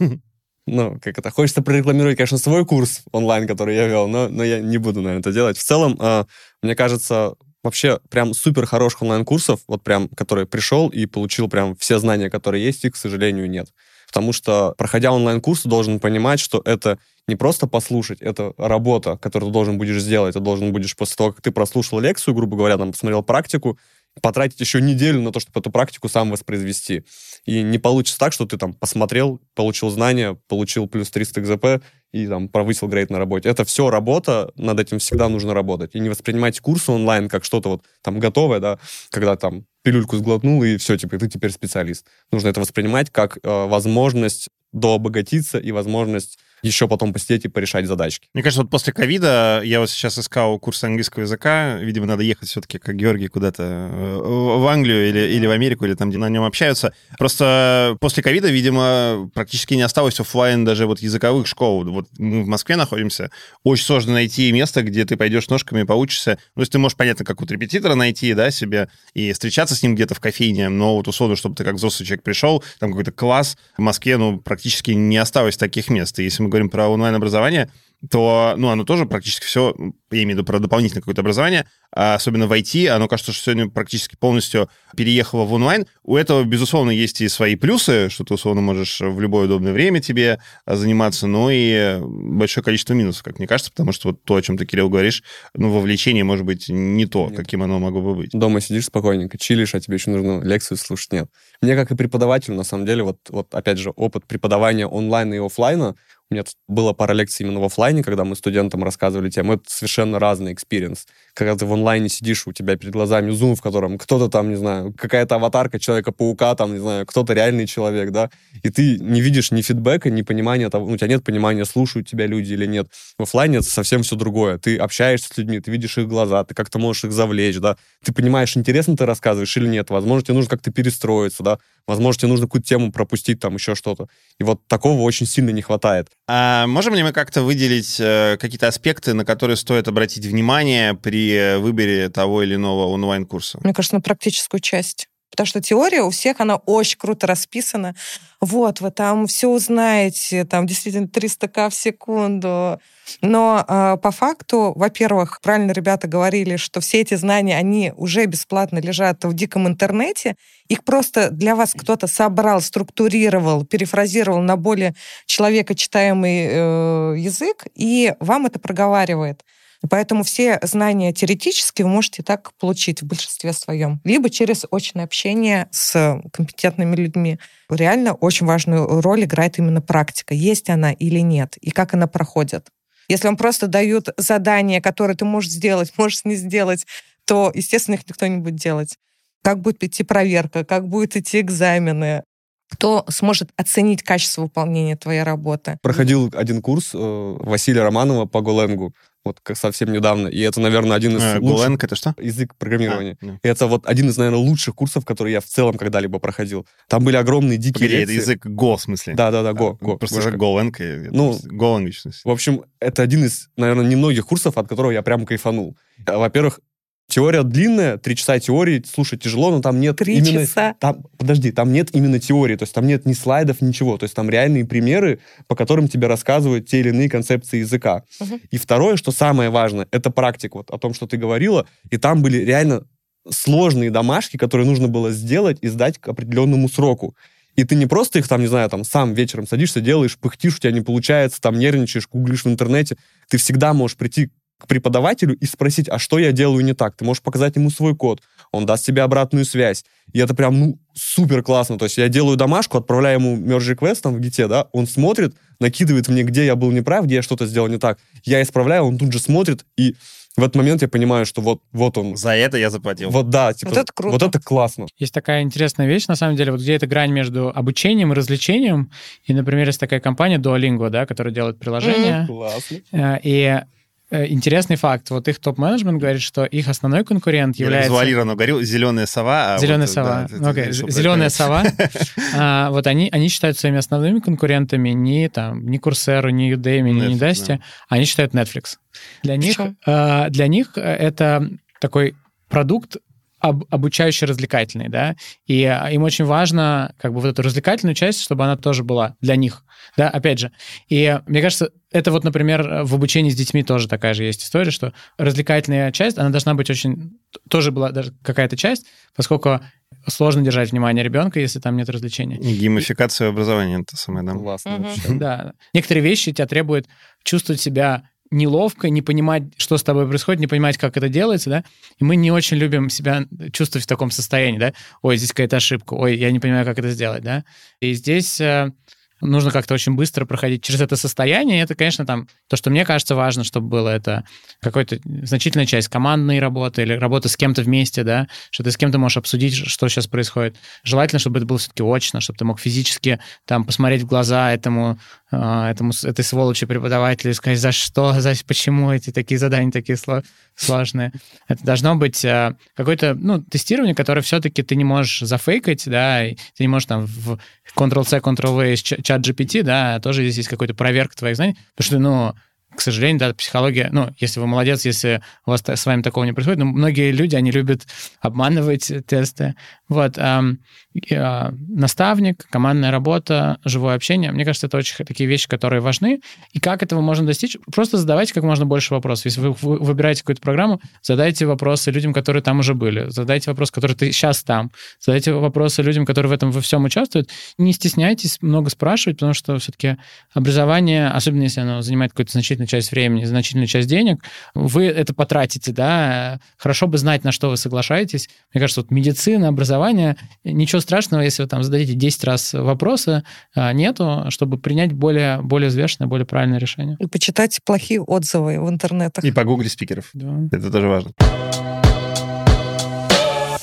Ну, как это, хочется прорекламировать, конечно, свой курс онлайн, который я вел, но, но я не буду, наверное, это делать. В целом, э, мне кажется, вообще прям супер хороших онлайн-курсов, вот прям, который пришел и получил прям все знания, которые есть, их, к сожалению, нет. Потому что, проходя онлайн-курс, ты должен понимать, что это не просто послушать, это работа, которую ты должен будешь сделать. Ты должен будешь после того, как ты прослушал лекцию, грубо говоря, там, посмотрел практику, потратить еще неделю на то, чтобы эту практику сам воспроизвести. И не получится так, что ты там посмотрел, получил знания, получил плюс 300 ГЗП и там повысил грейд на работе. Это все работа, над этим всегда нужно работать. И не воспринимайте курсы онлайн как что-то вот там готовое, да, когда там пилюльку сглотнул, и все, типа, ты теперь специалист. Нужно это воспринимать как э, возможность дообогатиться и возможность еще потом посидеть и порешать задачки. Мне кажется, вот после ковида я вот сейчас искал курс английского языка. Видимо, надо ехать все-таки, как Георгий, куда-то э, в Англию или, или в Америку, или там, где на нем общаются. Просто после ковида, видимо, практически не осталось офлайн даже вот языковых школ. Вот мы в Москве находимся. Очень сложно найти место, где ты пойдешь ножками, поучишься. Ну, то есть ты можешь, понятно, как вот репетитора найти, да, себе, и встречаться с ним где-то в кофейне, но вот условно, чтобы ты как взрослый человек пришел, там какой-то класс в Москве, ну, практически не осталось таких мест. И если мы говорим про онлайн-образование, то, ну, оно тоже практически все, я имею в виду про дополнительное какое-то образование, а особенно в IT, оно кажется, что сегодня практически полностью переехало в онлайн. У этого, безусловно, есть и свои плюсы, что ты, условно, можешь в любое удобное время тебе а, заниматься, но и большое количество минусов, как мне кажется, потому что вот то, о чем ты, Кирилл, говоришь, ну, вовлечение может быть не то, нет. каким оно могло бы быть. Дома сидишь спокойненько, чилишь, а тебе еще нужно лекцию слушать, нет. Мне, как и преподавателю, на самом деле, вот, вот опять же, опыт преподавания онлайн и офлайна, у меня было пара лекций именно в офлайне, когда мы студентам рассказывали тему. Это совершенно разный experience. Когда ты в онлайне сидишь, у тебя перед глазами Zoom, в котором кто-то там, не знаю, какая-то аватарка Человека-паука, там, не знаю, кто-то реальный человек, да, и ты не видишь ни фидбэка, ни понимания того, ну, у тебя нет понимания, слушают тебя люди или нет. В офлайне это совсем все другое. Ты общаешься с людьми, ты видишь их глаза, ты как-то можешь их завлечь, да, ты понимаешь, интересно ты рассказываешь или нет. Возможно, тебе нужно как-то перестроиться, да, возможно, тебе нужно какую-то тему пропустить, там, еще что-то. И вот такого очень сильно не хватает. А можем ли мы как-то выделить э, какие-то аспекты, на которые стоит обратить внимание при выборе того или иного онлайн-курса? Мне кажется, на практическую часть. Потому что теория у всех, она очень круто расписана. Вот, вы там все узнаете, там действительно 300к в секунду. Но э, по факту, во-первых, правильно ребята говорили, что все эти знания, они уже бесплатно лежат в диком интернете. Их просто для вас кто-то собрал, структурировал, перефразировал на более человекочитаемый э, язык, и вам это проговаривает. Поэтому все знания теоретические вы можете так получить в большинстве своем. Либо через очное общение с компетентными людьми. Реально очень важную роль играет именно практика. Есть она или нет, и как она проходит. Если вам просто дают задания, которые ты можешь сделать, можешь не сделать, то, естественно, их никто не будет делать. Как будет идти проверка, как будут идти экзамены, кто сможет оценить качество выполнения твоей работы. Проходил один курс э, Василия Романова по Голенгу вот как совсем недавно. И это, наверное, один из а, лучших... Это что? Язык программирования. А, да. И это вот один из, наверное, лучших курсов, которые я в целом когда-либо проходил. Там были огромные дикие Погоди, лекции. это язык Go, в смысле? Да-да-да, Go. А, Go. Просто же Golang. Ну, Golang, в общем, это один из, наверное, немногих курсов, от которого я прям кайфанул. Во-первых, Теория длинная, три часа теории, слушать тяжело, но там нет три именно... часа? Там, подожди, там нет именно теории, то есть там нет ни слайдов, ничего. То есть там реальные примеры, по которым тебе рассказывают те или иные концепции языка. Угу. И второе, что самое важное, это практика, вот о том, что ты говорила, и там были реально сложные домашки, которые нужно было сделать и сдать к определенному сроку. И ты не просто их там, не знаю, там сам вечером садишься, делаешь, пыхтишь, у тебя не получается, там нервничаешь, гуглишь в интернете. Ты всегда можешь прийти к преподавателю и спросить, а что я делаю не так? Ты можешь показать ему свой код, он даст тебе обратную связь. И это прям, ну, супер классно. То есть я делаю домашку, отправляю ему merge request там в гите, да, он смотрит, накидывает мне, где я был неправ, где я что-то сделал не так. Я исправляю, он тут же смотрит, и в этот момент я понимаю, что вот, вот он. За это я заплатил. Вот да, типа, вот это круто. Вот это классно. Есть такая интересная вещь, на самом деле, вот где эта грань между обучением и развлечением. И, например, есть такая компания Duolingo, да, которая делает приложения. Mm, классно. Э, и интересный факт. Вот их топ-менеджмент говорит, что их основной конкурент Я является... Завуалированно говорю, зеленая сова. А зеленая вот, сова. Да, okay. Зеленая сова. а, вот они, они считают своими основными конкурентами не, там, не Coursera, не Udemy, не Udacity. Да. Они считают Netflix. Для них, э, для них это такой продукт, об, обучающий развлекательный, да, и а, им очень важно как бы вот эту развлекательную часть, чтобы она тоже была для них, да, опять же. И мне кажется, это вот, например, в обучении с детьми тоже такая же есть история, что развлекательная часть, она должна быть очень, тоже была даже какая-то часть, поскольку сложно держать внимание ребенка, если там нет развлечения. И геймификация образования это самое, да? Классно угу. Да. Некоторые вещи тебя требуют чувствовать себя неловко, не понимать, что с тобой происходит, не понимать, как это делается, да, и мы не очень любим себя чувствовать в таком состоянии, да, ой, здесь какая-то ошибка, ой, я не понимаю, как это сделать, да, и здесь э, нужно как-то очень быстро проходить через это состояние. Это, конечно, там то, что мне кажется важно, чтобы было это какая-то значительная часть командной работы или работы с кем-то вместе, да, что ты с кем-то можешь обсудить, что сейчас происходит. Желательно, чтобы это было все-таки очно, чтобы ты мог физически там посмотреть в глаза этому, этому этой сволочи преподавателю и сказать, за что, за почему эти такие задания такие сложные. Это должно быть э, какое-то, ну, тестирование, которое все-таки ты не можешь зафейкать, да, и ты не можешь там в Ctrl-C, Ctrl-V чат GPT, да, тоже здесь есть какой-то проверка твоих знаний, потому что, ну, к сожалению, да, психология, ну, если вы молодец, если у вас с вами такого не происходит, но многие люди, они любят обманывать тесты. Вот, а, а, наставник, командная работа, живое общение, мне кажется, это очень такие вещи, которые важны. И как этого можно достичь? Просто задавайте как можно больше вопросов. Если вы выбираете какую-то программу, задайте вопросы людям, которые там уже были. Задайте вопрос, который ты сейчас там. Задайте вопросы людям, которые в этом во всем участвуют. Не стесняйтесь много спрашивать, потому что все-таки образование, особенно если оно занимает какую-то значительную часть времени, значительную часть денег, вы это потратите, да. Хорошо бы знать, на что вы соглашаетесь. Мне кажется, вот медицина, образование, ничего страшного, если вы там зададите 10 раз вопросы, а, нету, чтобы принять более, более взвешенное, более правильное решение. И почитать плохие отзывы в интернетах. И погуглить спикеров. Да. Это тоже важно.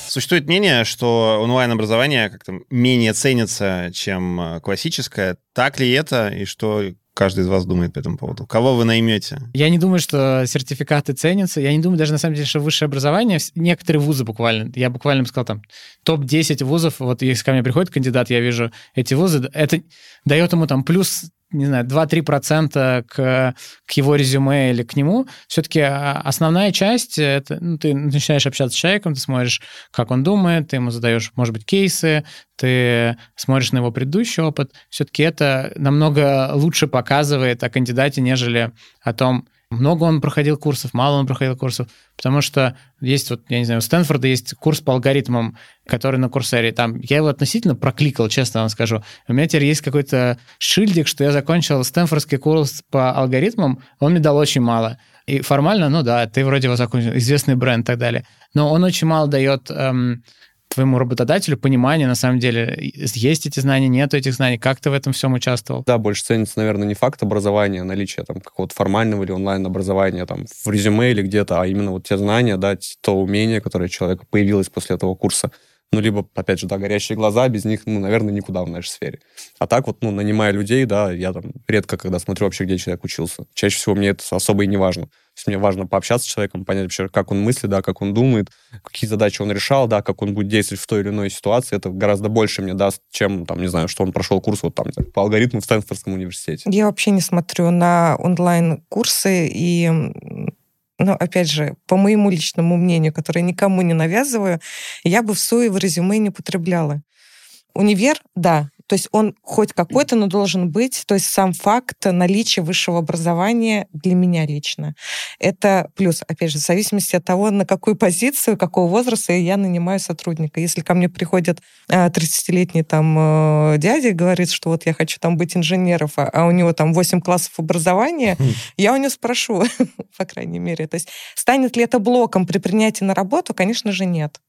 Существует мнение, что онлайн-образование как-то менее ценится, чем э, классическое. Так ли это, и что каждый из вас думает по этому поводу? Кого вы наймете? Я не думаю, что сертификаты ценятся. Я не думаю даже, на самом деле, что высшее образование... Некоторые вузы буквально, я буквально бы сказал, там, топ-10 вузов, вот если ко мне приходит кандидат, я вижу эти вузы, это дает ему там плюс не знаю, 2-3% к, к его резюме или к нему, все-таки а, основная часть, это, ну, ты начинаешь общаться с человеком, ты смотришь, как он думает, ты ему задаешь, может быть, кейсы, ты смотришь на его предыдущий опыт, все-таки это намного лучше показывает о кандидате, нежели о том, много он проходил курсов, мало он проходил курсов, потому что есть вот, я не знаю, у Стэнфорда есть курс по алгоритмам, который на Курсере. Там я его относительно прокликал, честно вам скажу. У меня теперь есть какой-то шильдик, что я закончил Стэнфордский курс по алгоритмам, он мне дал очень мало. И формально, ну да, ты вроде его закончил, известный бренд и так далее. Но он очень мало дает эм, твоему работодателю понимание, на самом деле, есть эти знания, нет этих знаний, как ты в этом всем участвовал? Да, больше ценится, наверное, не факт образования, наличие там какого-то формального или онлайн-образования там в резюме или где-то, а именно вот те знания, да, то умение, которое человека появилось после этого курса. Ну, либо, опять же, да, горящие глаза, без них, ну, наверное, никуда в нашей сфере. А так вот, ну, нанимая людей, да, я там редко, когда смотрю вообще, где человек учился. Чаще всего мне это особо и не важно. Мне важно пообщаться с человеком, понять вообще, как он мыслит, да, как он думает, какие задачи он решал, да, как он будет действовать в той или иной ситуации. Это гораздо больше мне даст, чем, там, не знаю, что он прошел курс вот там по алгоритму в Стэнфордском университете. Я вообще не смотрю на онлайн-курсы и но, опять же, по моему личному мнению, которое никому не навязываю, я бы в СУИ в резюме не потребляла. Универ, да, то есть он хоть какой-то, но должен быть. То есть сам факт наличия высшего образования для меня лично. Это плюс, опять же, в зависимости от того, на какую позицию, какого возраста я нанимаю сотрудника. Если ко мне приходит 30-летний э, там э, дядя и говорит, что вот я хочу там быть инженером, а, а у него там 8 классов образования, хм. я у него спрошу, по крайней мере. То есть станет ли это блоком при принятии на работу? Конечно же, нет.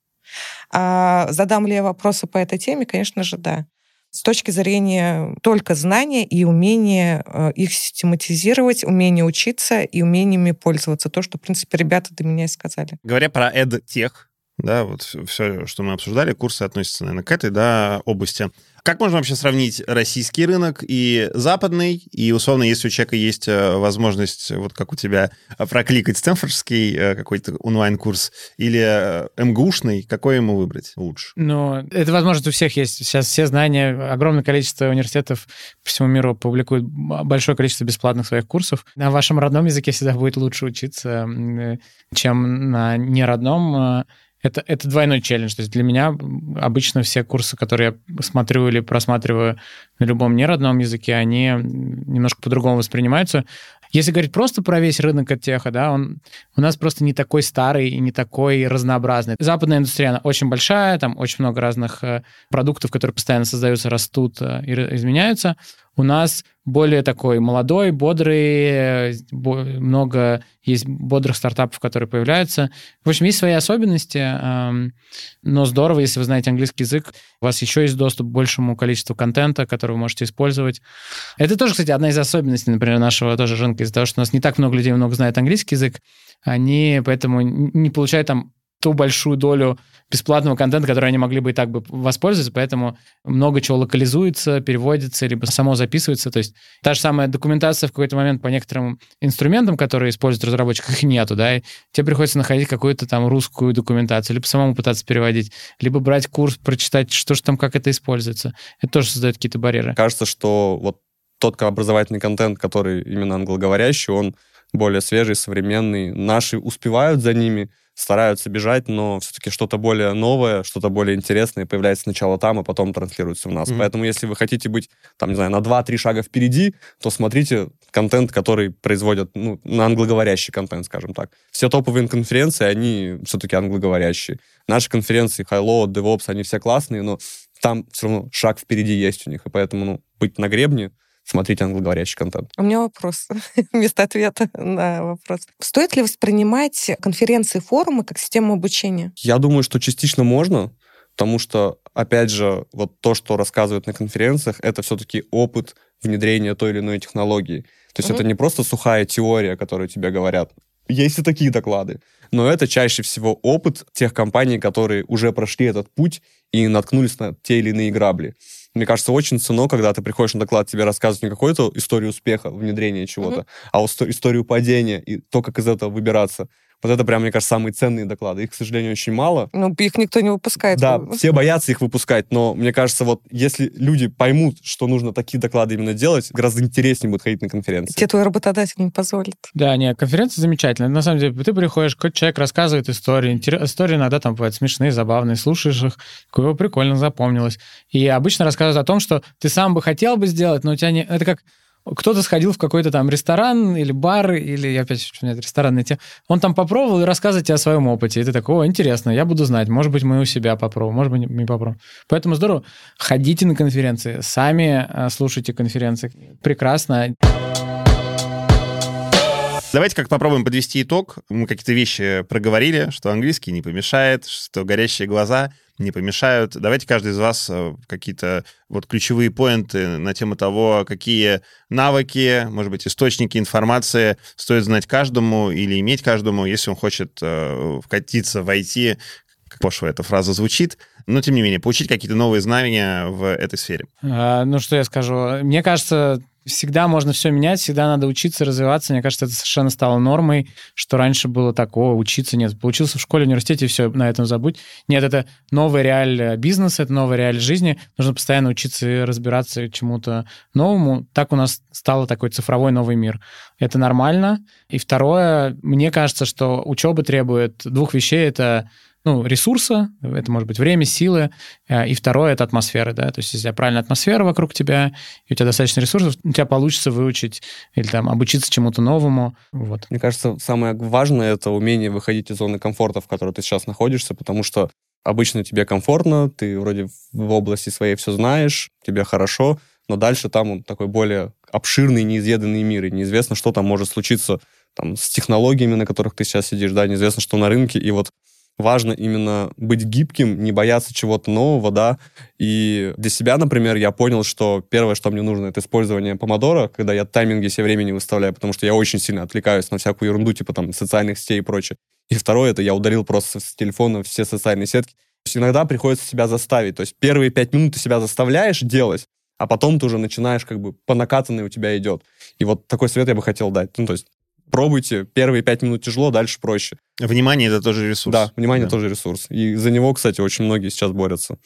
А задам ли я вопросы по этой теме? Конечно же, да с точки зрения только знания и умения э, их систематизировать, умения учиться и умениями пользоваться. То, что, в принципе, ребята до меня и сказали. Говоря про EdTech, да, вот все, что мы обсуждали, курсы относятся, наверное, к этой, да, области. Как можно вообще сравнить российский рынок и западный? И, условно, если у человека есть э, возможность, вот как у тебя, э, прокликать стэнфордский э, какой-то онлайн-курс или МГУшный, какой ему выбрать лучше? Ну, это возможность у всех есть. Сейчас все знания, огромное количество университетов по всему миру публикуют большое количество бесплатных своих курсов. На вашем родном языке всегда будет лучше учиться, чем на неродном это, это двойной челлендж. То есть для меня обычно все курсы, которые я смотрю или просматриваю на любом неродном языке, они немножко по-другому воспринимаются. Если говорить просто про весь рынок от теха, да, он у нас просто не такой старый и не такой разнообразный. Западная индустрия, она очень большая, там очень много разных э, продуктов, которые постоянно создаются, растут э, и изменяются. У нас более такой молодой, бодрый, много есть бодрых стартапов, которые появляются. В общем, есть свои особенности, эм, но здорово, если вы знаете английский язык, у вас еще есть доступ к большему количеству контента, который вы можете использовать. Это тоже, кстати, одна из особенностей, например, нашего тоже рынка, из-за того, что у нас не так много людей много знает английский язык, они поэтому не получают там ту большую долю бесплатного контента, который они могли бы и так бы воспользоваться, поэтому много чего локализуется, переводится, либо само записывается. То есть та же самая документация в какой-то момент по некоторым инструментам, которые используют разработчик, их нету, да, и тебе приходится находить какую-то там русскую документацию, либо самому пытаться переводить, либо брать курс, прочитать, что же там, как это используется. Это тоже создает какие-то барьеры. Кажется, что вот тот образовательный контент, который именно англоговорящий, он более свежий, современный. Наши успевают за ними, стараются бежать, но все-таки что-то более новое, что-то более интересное появляется сначала там, а потом транслируется в нас. Mm-hmm. Поэтому если вы хотите быть, там, не знаю, на 2-3 шага впереди, то смотрите контент, который производят, ну, на англоговорящий контент, скажем так. Все топовые конференции, они все-таки англоговорящие. Наши конференции, High-Low, DevOps, они все классные, но там все равно шаг впереди есть у них, и поэтому, ну, быть на гребне — смотреть англоговорящий контент. У меня вопрос вместо ответа на вопрос. Стоит ли воспринимать конференции, форумы как систему обучения? Я думаю, что частично можно, потому что, опять же, вот то, что рассказывают на конференциях, это все-таки опыт внедрения той или иной технологии. То есть mm-hmm. это не просто сухая теория, которую тебе говорят. Есть и такие доклады. Но это чаще всего опыт тех компаний, которые уже прошли этот путь и наткнулись на те или иные грабли мне кажется, очень ценно, когда ты приходишь на доклад, тебе рассказывают не какую-то историю успеха, внедрения чего-то, mm-hmm. а историю падения и то, как из этого выбираться. Вот это прям, мне кажется, самые ценные доклады. Их, к сожалению, очень мало. Ну, их никто не выпускает. Да, все боятся их выпускать, но мне кажется, вот если люди поймут, что нужно такие доклады именно делать, гораздо интереснее будет ходить на конференции. Тебе твой работодатель не позволит. Да, нет, конференция замечательная. На самом деле, ты приходишь, какой-то человек рассказывает истории. Истории иногда там бывают смешные, забавные. Слушаешь их, какое прикольно запомнилось. И обычно рассказывают о том, что ты сам бы хотел бы сделать, но у тебя не... Это как кто-то сходил в какой-то там ресторан или бар, или опять нет, ресторанная тема, он там попробовал и рассказывает тебе о своем опыте. И ты такой, о, интересно, я буду знать, может быть, мы у себя попробуем, может быть, мы попробуем. Поэтому здорово. Ходите на конференции, сами э, слушайте конференции. Прекрасно. Давайте как попробуем подвести итог. Мы какие-то вещи проговорили, что английский не помешает, что горящие глаза не помешают. Давайте каждый из вас э, какие-то вот ключевые поинты на тему того, какие навыки, может быть, источники информации стоит знать каждому или иметь каждому, если он хочет э, вкатиться в IT, как пошло эта фраза звучит, но тем не менее, получить какие-то новые знания в этой сфере. А, ну, что я скажу? Мне кажется, всегда можно все менять, всегда надо учиться, развиваться. Мне кажется, это совершенно стало нормой, что раньше было такого, учиться нет. Получился в школе, университете, и все, на этом забудь. Нет, это новая реаль бизнеса, это новая реаль жизни. Нужно постоянно учиться и разбираться чему-то новому. Так у нас стал такой цифровой новый мир. Это нормально. И второе, мне кажется, что учеба требует двух вещей. Это ну, ресурса, это может быть время, силы, э, и второе — это атмосфера, да, то есть если правильная атмосфера вокруг тебя, и у тебя достаточно ресурсов, у тебя получится выучить или там обучиться чему-то новому, вот. Мне кажется, самое важное — это умение выходить из зоны комфорта, в которой ты сейчас находишься, потому что обычно тебе комфортно, ты вроде в области своей все знаешь, тебе хорошо, но дальше там такой более обширный, неизведанный мир, и неизвестно, что там может случиться там, с технологиями, на которых ты сейчас сидишь, да, неизвестно, что на рынке, и вот важно именно быть гибким, не бояться чего-то нового, да. И для себя, например, я понял, что первое, что мне нужно, это использование помодора, когда я тайминги себе времени выставляю, потому что я очень сильно отвлекаюсь на всякую ерунду, типа там социальных сетей и прочее. И второе, это я удалил просто с телефона все социальные сетки. То есть иногда приходится себя заставить. То есть первые пять минут ты себя заставляешь делать, а потом ты уже начинаешь как бы по накатанной у тебя идет. И вот такой совет я бы хотел дать. Ну, то есть пробуйте. Первые пять минут тяжело, дальше проще. Внимание — это тоже ресурс. Да, внимание да. тоже ресурс. И за него, кстати, очень многие сейчас борются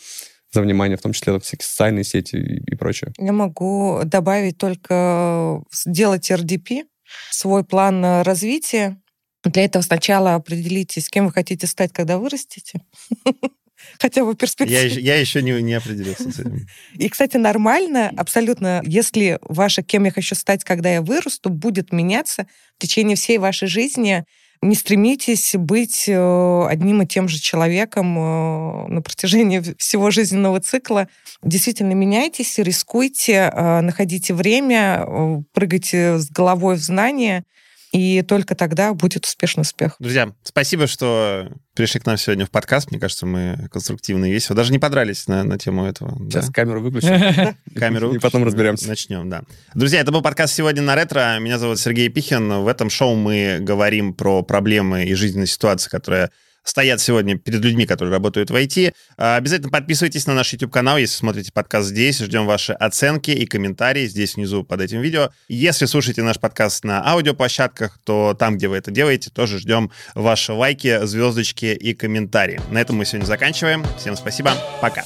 за внимание, в том числе всякие социальные сети и, и прочее. Я могу добавить только сделать RDP, свой план развития. Для этого сначала определитесь, кем вы хотите стать, когда вырастете. хотя бы перспективе. Я, я еще не, не определился с этим. И, кстати, нормально абсолютно, если ваше «кем я хочу стать, когда я вырасту» будет меняться в течение всей вашей жизни, не стремитесь быть э, одним и тем же человеком э, на протяжении всего жизненного цикла. Действительно меняйтесь, рискуйте, э, находите время, прыгайте с головой в знания, и только тогда будет успешный успех. Друзья, спасибо, что пришли к нам сегодня в подкаст. Мне кажется, мы конструктивно и весело. Даже не подрались на, на тему этого. Сейчас да? камеру выключим. Камеру И потом разберемся. Начнем, да. Друзья, это был подкаст «Сегодня на ретро». Меня зовут Сергей Пихин. В этом шоу мы говорим про проблемы и жизненные ситуации, которые стоят сегодня перед людьми, которые работают в IT. А, обязательно подписывайтесь на наш YouTube-канал, если смотрите подкаст здесь. Ждем ваши оценки и комментарии здесь внизу под этим видео. Если слушаете наш подкаст на аудиоплощадках, то там, где вы это делаете, тоже ждем ваши лайки, звездочки и комментарии. На этом мы сегодня заканчиваем. Всем спасибо. Пока.